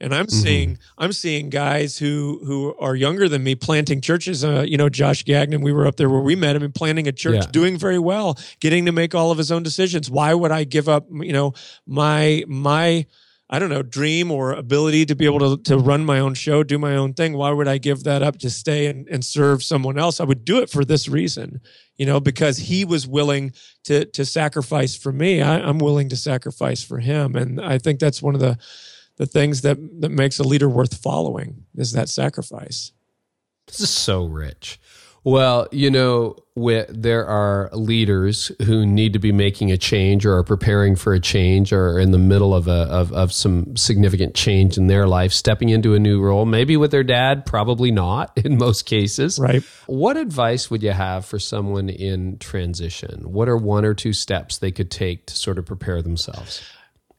and I'm seeing I'm seeing guys who who are younger than me planting churches. Uh, you know, Josh Gagnon, we were up there where we met him and planting a church, Yeah. doing very well, getting to make all of his own decisions. Why would I give up? You know, my my I don't know, dream or ability to be able to, to run my own show, do my own thing, why would I give that up to stay and, and serve someone else? I would do it for this reason, you know, because he was willing to, to sacrifice for me. I, I'm willing to sacrifice for him. And I think that's one of the, the things that, that makes a leader worth following is that sacrifice. This is so rich. Well, you know, there are leaders who need to be making a change or are preparing for a change or are in the middle of a of, of some significant change in their life, stepping into a new role, maybe with their dad, probably not in most cases. Right. What advice would you have for someone in transition? What are one or two steps they could take to sort of prepare themselves?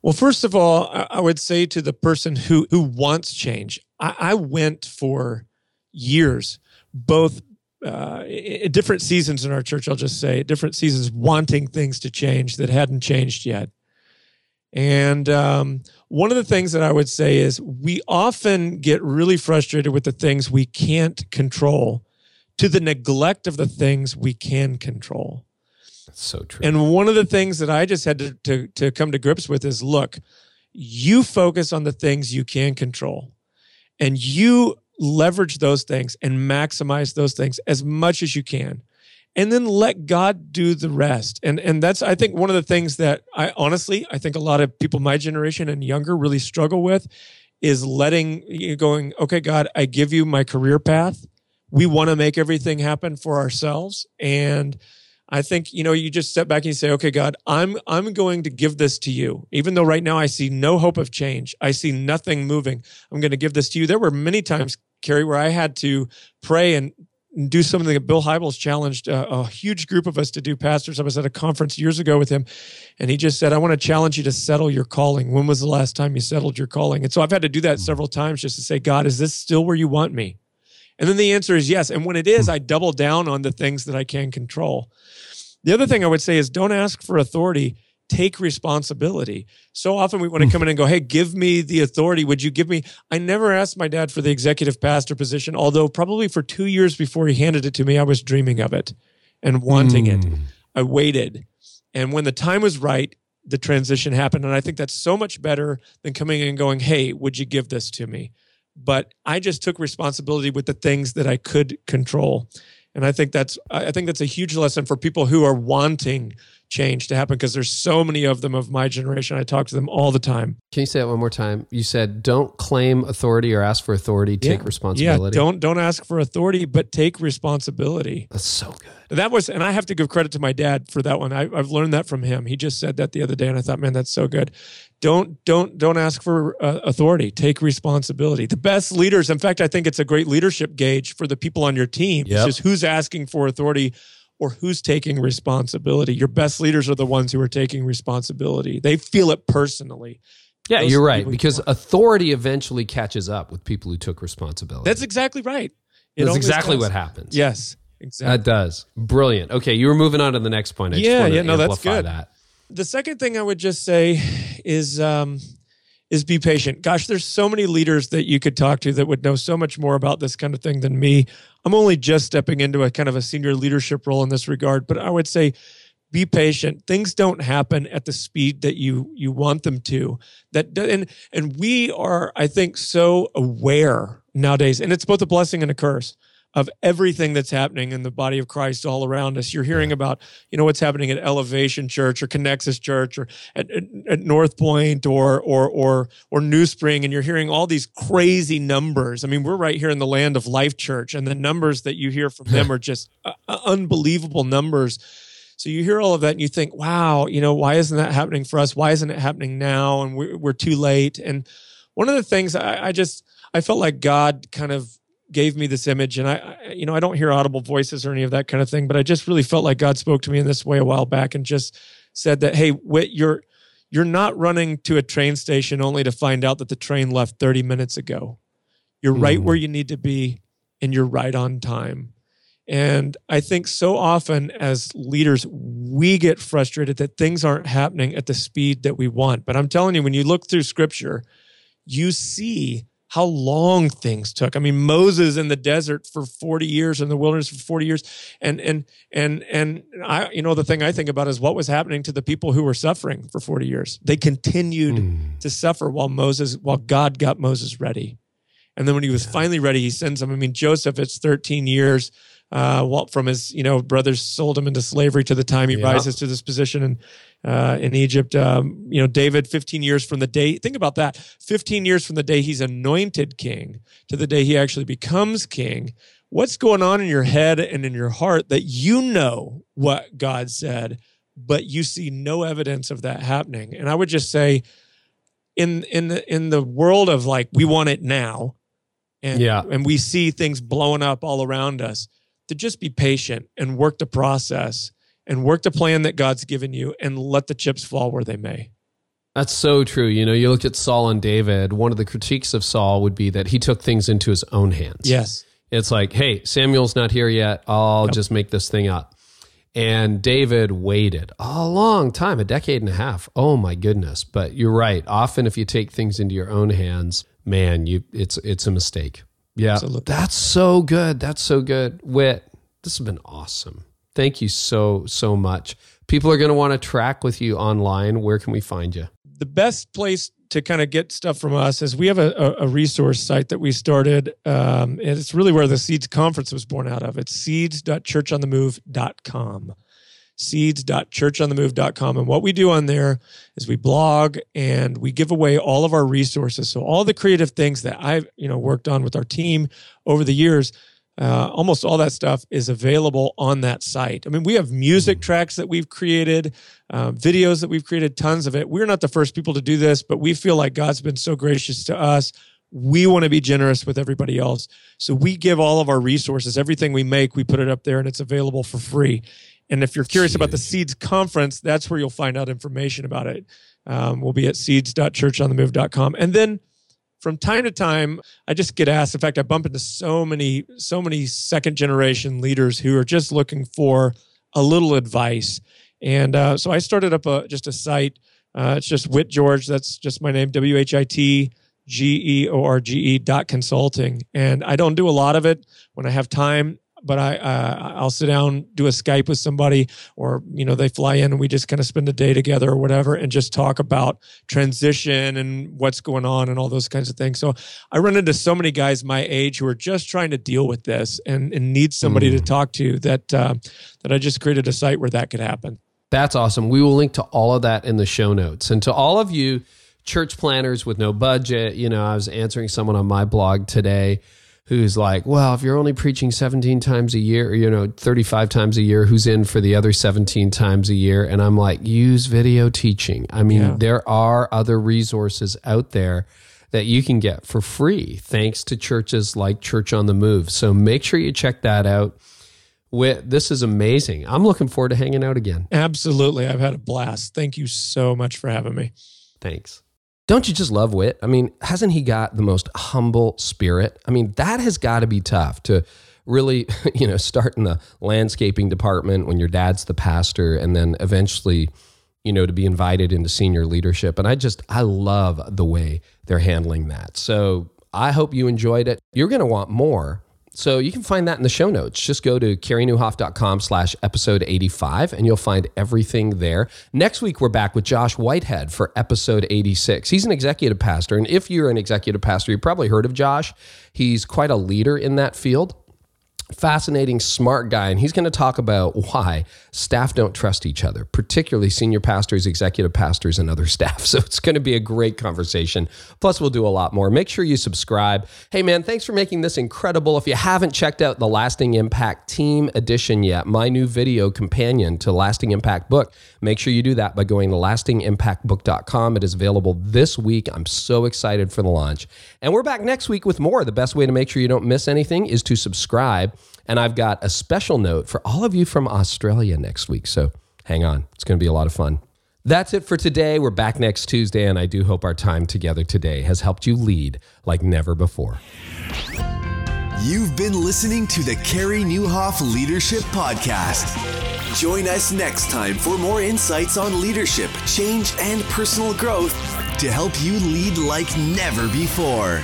Well, first of all, I would say to the person who who wants change, I, I went for years both uh, different seasons in our church, I'll just say, different seasons wanting things to change that hadn't changed yet. And um, one of the things that I would say is we often get really frustrated with the things we can't control to the neglect of the things we can control. That's so true. And one of the things that I just had to, to, to come to grips with is look, you focus on the things you can control and you leverage those things and maximize those things as much as you can and then let God do the rest. And and that's I think one of the things that I honestly I think a lot of people my generation and younger really struggle with is letting you going, okay, God, I give you my career path. We want to make everything happen for ourselves. And I think, you know, you just step back and you say, okay, God, I'm I'm going to give this to you. Even though right now I see no hope of change, I see nothing moving. I'm going to give this to you. There were many times, Carey, where I had to pray and do something that Bill Hybels challenged a, a, huge group of us to do. Pastors, I was at a conference years ago with him, and he just said, "I want to challenge you to settle your calling. When was the last time you settled your calling?" And so I've had to do that hmm. several times just to say, "God, is this still where you want me?" And then the answer is yes. And when it is, I double down on the things that I can control. The other thing I would say is don't ask for authority, take responsibility. So often we want to come in and go, Hey, give me the authority. Would you give me? I never asked my dad for the executive pastor position, although probably for two years before he handed it to me, I was dreaming of it and wanting mm. it. Hmm. I waited. And when the time was right, the transition happened. And I think that's so much better than coming in and going, Hey, would you give this to me? But I just took responsibility with the things that I could control. And i think that's i think that's a huge lesson for people who are wanting change to happen because there's so many of them of my generation. I talk to them all the time. Can you say that one more time? You said don't claim authority or ask for authority. Take yeah. responsibility. Yeah don't don't ask for authority but take responsibility. That's so good. That was and i have to give credit to my dad for that one. I, i've learned that from him. He just said that the other day and i thought man that's so good. Don't don't don't ask for uh, authority. Take responsibility. The best leaders in fact i think it's a great leadership gauge for the people on your team. Yep. it's just who's asking for authority or who's taking responsibility. Your best leaders are the ones who are taking responsibility. They feel it personally. Yeah Those you're right because authority eventually catches up with people who took responsibility. That's exactly right. It that's exactly does. what happens. Yes exactly. That does. Brilliant. Okay you were moving on to the next point. I yeah yeah no that's good. that. The second thing I would just say is um, is be patient. Gosh, there's so many leaders that you could talk to that would know so much more about this kind of thing than me. I'm only just stepping into a kind of a senior leadership role in this regard, but I would say be patient. Things don't happen at the speed that you you want them to. That and and we are, I think, so aware nowadays, and it's both a blessing and a curse of everything that's happening in the body of Christ all around us. You're hearing about, you know, what's happening at Elevation Church or Connexus Church or at, at, at North Point or or or or New Spring, and you're hearing all these crazy numbers. I mean, we're right here in the land of Life Church, and the numbers that you hear from them are just uh, uh, unbelievable numbers. So you hear all of that and you think, wow, you know, why isn't that happening for us? Why isn't it happening now? And we're, we're too late. And one of the things I, I just, I felt like God kind of gave me this image and I, I, you know i don't hear audible voices or any of that kind of thing but i just really felt like god spoke to me in this way a while back and just said that hey Whit, you're you're not running to a train station only to find out that the train left 30 minutes ago. You're mm. right where you need to be and you're right on time. And i think so often as leaders we get frustrated that things aren't happening at the speed that we want. But i'm telling you when you look through scripture you see how long things took. I mean, Moses in the desert for 40 years in the wilderness for 40 years. And and and and I you know the thing I think about is what was happening to the people who were suffering for 40 years. They continued mm. to suffer while Moses while God got Moses ready. And then when he was yeah. finally ready, he sends them. I mean, Joseph, it's 13 years uh, from his, you know, brothers sold him into slavery to the time he yeah. rises to this position in, uh, in Egypt. Um, you know, David, 15 years from the day, think about that, 15 years from the day he's anointed king to the day he actually becomes king. What's going on in your head and in your heart that you know what God said, but you see no evidence of that happening? And I would just say, in in the in the world of like we want it now, and yeah. and we see things blowing up all around us to just be patient and work the process and work the plan that God's given you and let the chips fall where they may. That's so true. You know, you looked at Saul and David, one of the critiques of Saul would be that he took things into his own hands. Yes. It's like, hey, Samuel's not here yet. I'll yep. just make this thing up. And David waited a long time, a decade and a half. Oh my goodness. But you're right. Often if you take things into your own hands, man, you it's it's a mistake. Yeah. Absolutely. That's so good. That's so good. Whit, this has been awesome. Thank you so, so much. People are going to want to track with you online. Where can we find you? The best place to kind of get stuff from us is we have a, a resource site that we started. Um, and it's really where the Seeds Conference was born out of. It's seeds.churchonthemove.com seeds.churchonthemove.com. And what we do on there is we blog and we give away all of our resources. So all the creative things that I've, you know, worked on with our team over the years, uh, almost all that stuff is available on that site. I mean, we have music tracks that we've created, uh, videos that we've created, tons of it. We're not the first people to do this, but we feel like God's been so gracious to us. We want to be generous with everybody else. So we give all of our resources, everything we make, we put it up there and it's available for free. And if you're curious about the Seeds conference, that's where you'll find out information about it. Um, we'll be at seeds.churchonthemove.com. And then from time to time, I just get asked. In fact, I bump into so many, so many second generation leaders who are just looking for a little advice. And uh, so I started up a, just a site. Uh, it's just Whit George. That's just my name, W H I T G E O R G E dot consulting. And I don't do a lot of it when I have time but I uh, I'll sit down, do a Skype with somebody, or you know they fly in and we just kind of spend a day together or whatever, and just talk about transition and what's going on and all those kinds of things. So I run into so many guys my age who are just trying to deal with this and, and need somebody mm. to talk to. That uh, that I just created a site where that could happen. That's awesome. We will link to all of that in the show notes, and to all of you church planners with no budget. You know, I was answering someone on my blog today who's like, well, if you're only preaching 17 times a year, you know, 35 times a year, who's in for the other 17 times a year? And I'm like, use video teaching. I mean, yeah. there are other resources out there that you can get for free thanks to churches like Church on the Move. So make sure you check that out. This is amazing. I'm looking forward to hanging out again. Absolutely. I've had a blast. Thank you so much for having me. Thanks. Don't you just love Whit? I mean, hasn't he got the most humble spirit? I mean, that has got to be tough to really, you know, start in the landscaping department when your dad's the pastor and then eventually, you know, to be invited into senior leadership. And I just, I love the way they're handling that. So I hope you enjoyed it. You're going to want more. So you can find that in the show notes. Just go to careynieuwhof.com slash episode 85 and you'll find everything there. Next week, we're back with Josh Whitehead for episode 86. He's an executive pastor. And if you're an executive pastor, you've probably heard of Josh. He's quite a leader in that field fascinating, smart guy, and he's going to talk about why staff don't trust each other, particularly senior pastors, executive pastors, and other staff. So it's going to be a great conversation. Plus, we'll do a lot more. Make sure you subscribe. Hey, man, thanks for making this incredible. If you haven't checked out the Lasting Impact Team Edition yet, my new video companion to Lasting Impact book, make sure you do that by going to lastingimpactbook.com. It is available this week. I'm so excited for the launch. And we're back next week with more. The best way to make sure you don't miss anything is to subscribe. And I've got a special note for all of you from Australia next week. So hang on, it's going to be a lot of fun. That's it for today. We're back next Tuesday, and I do hope our time together today has helped you lead like never before. You've been listening to the Carey Nieuwhof Leadership Podcast. Join us next time for more insights on leadership, change, and personal growth to help you lead like never before.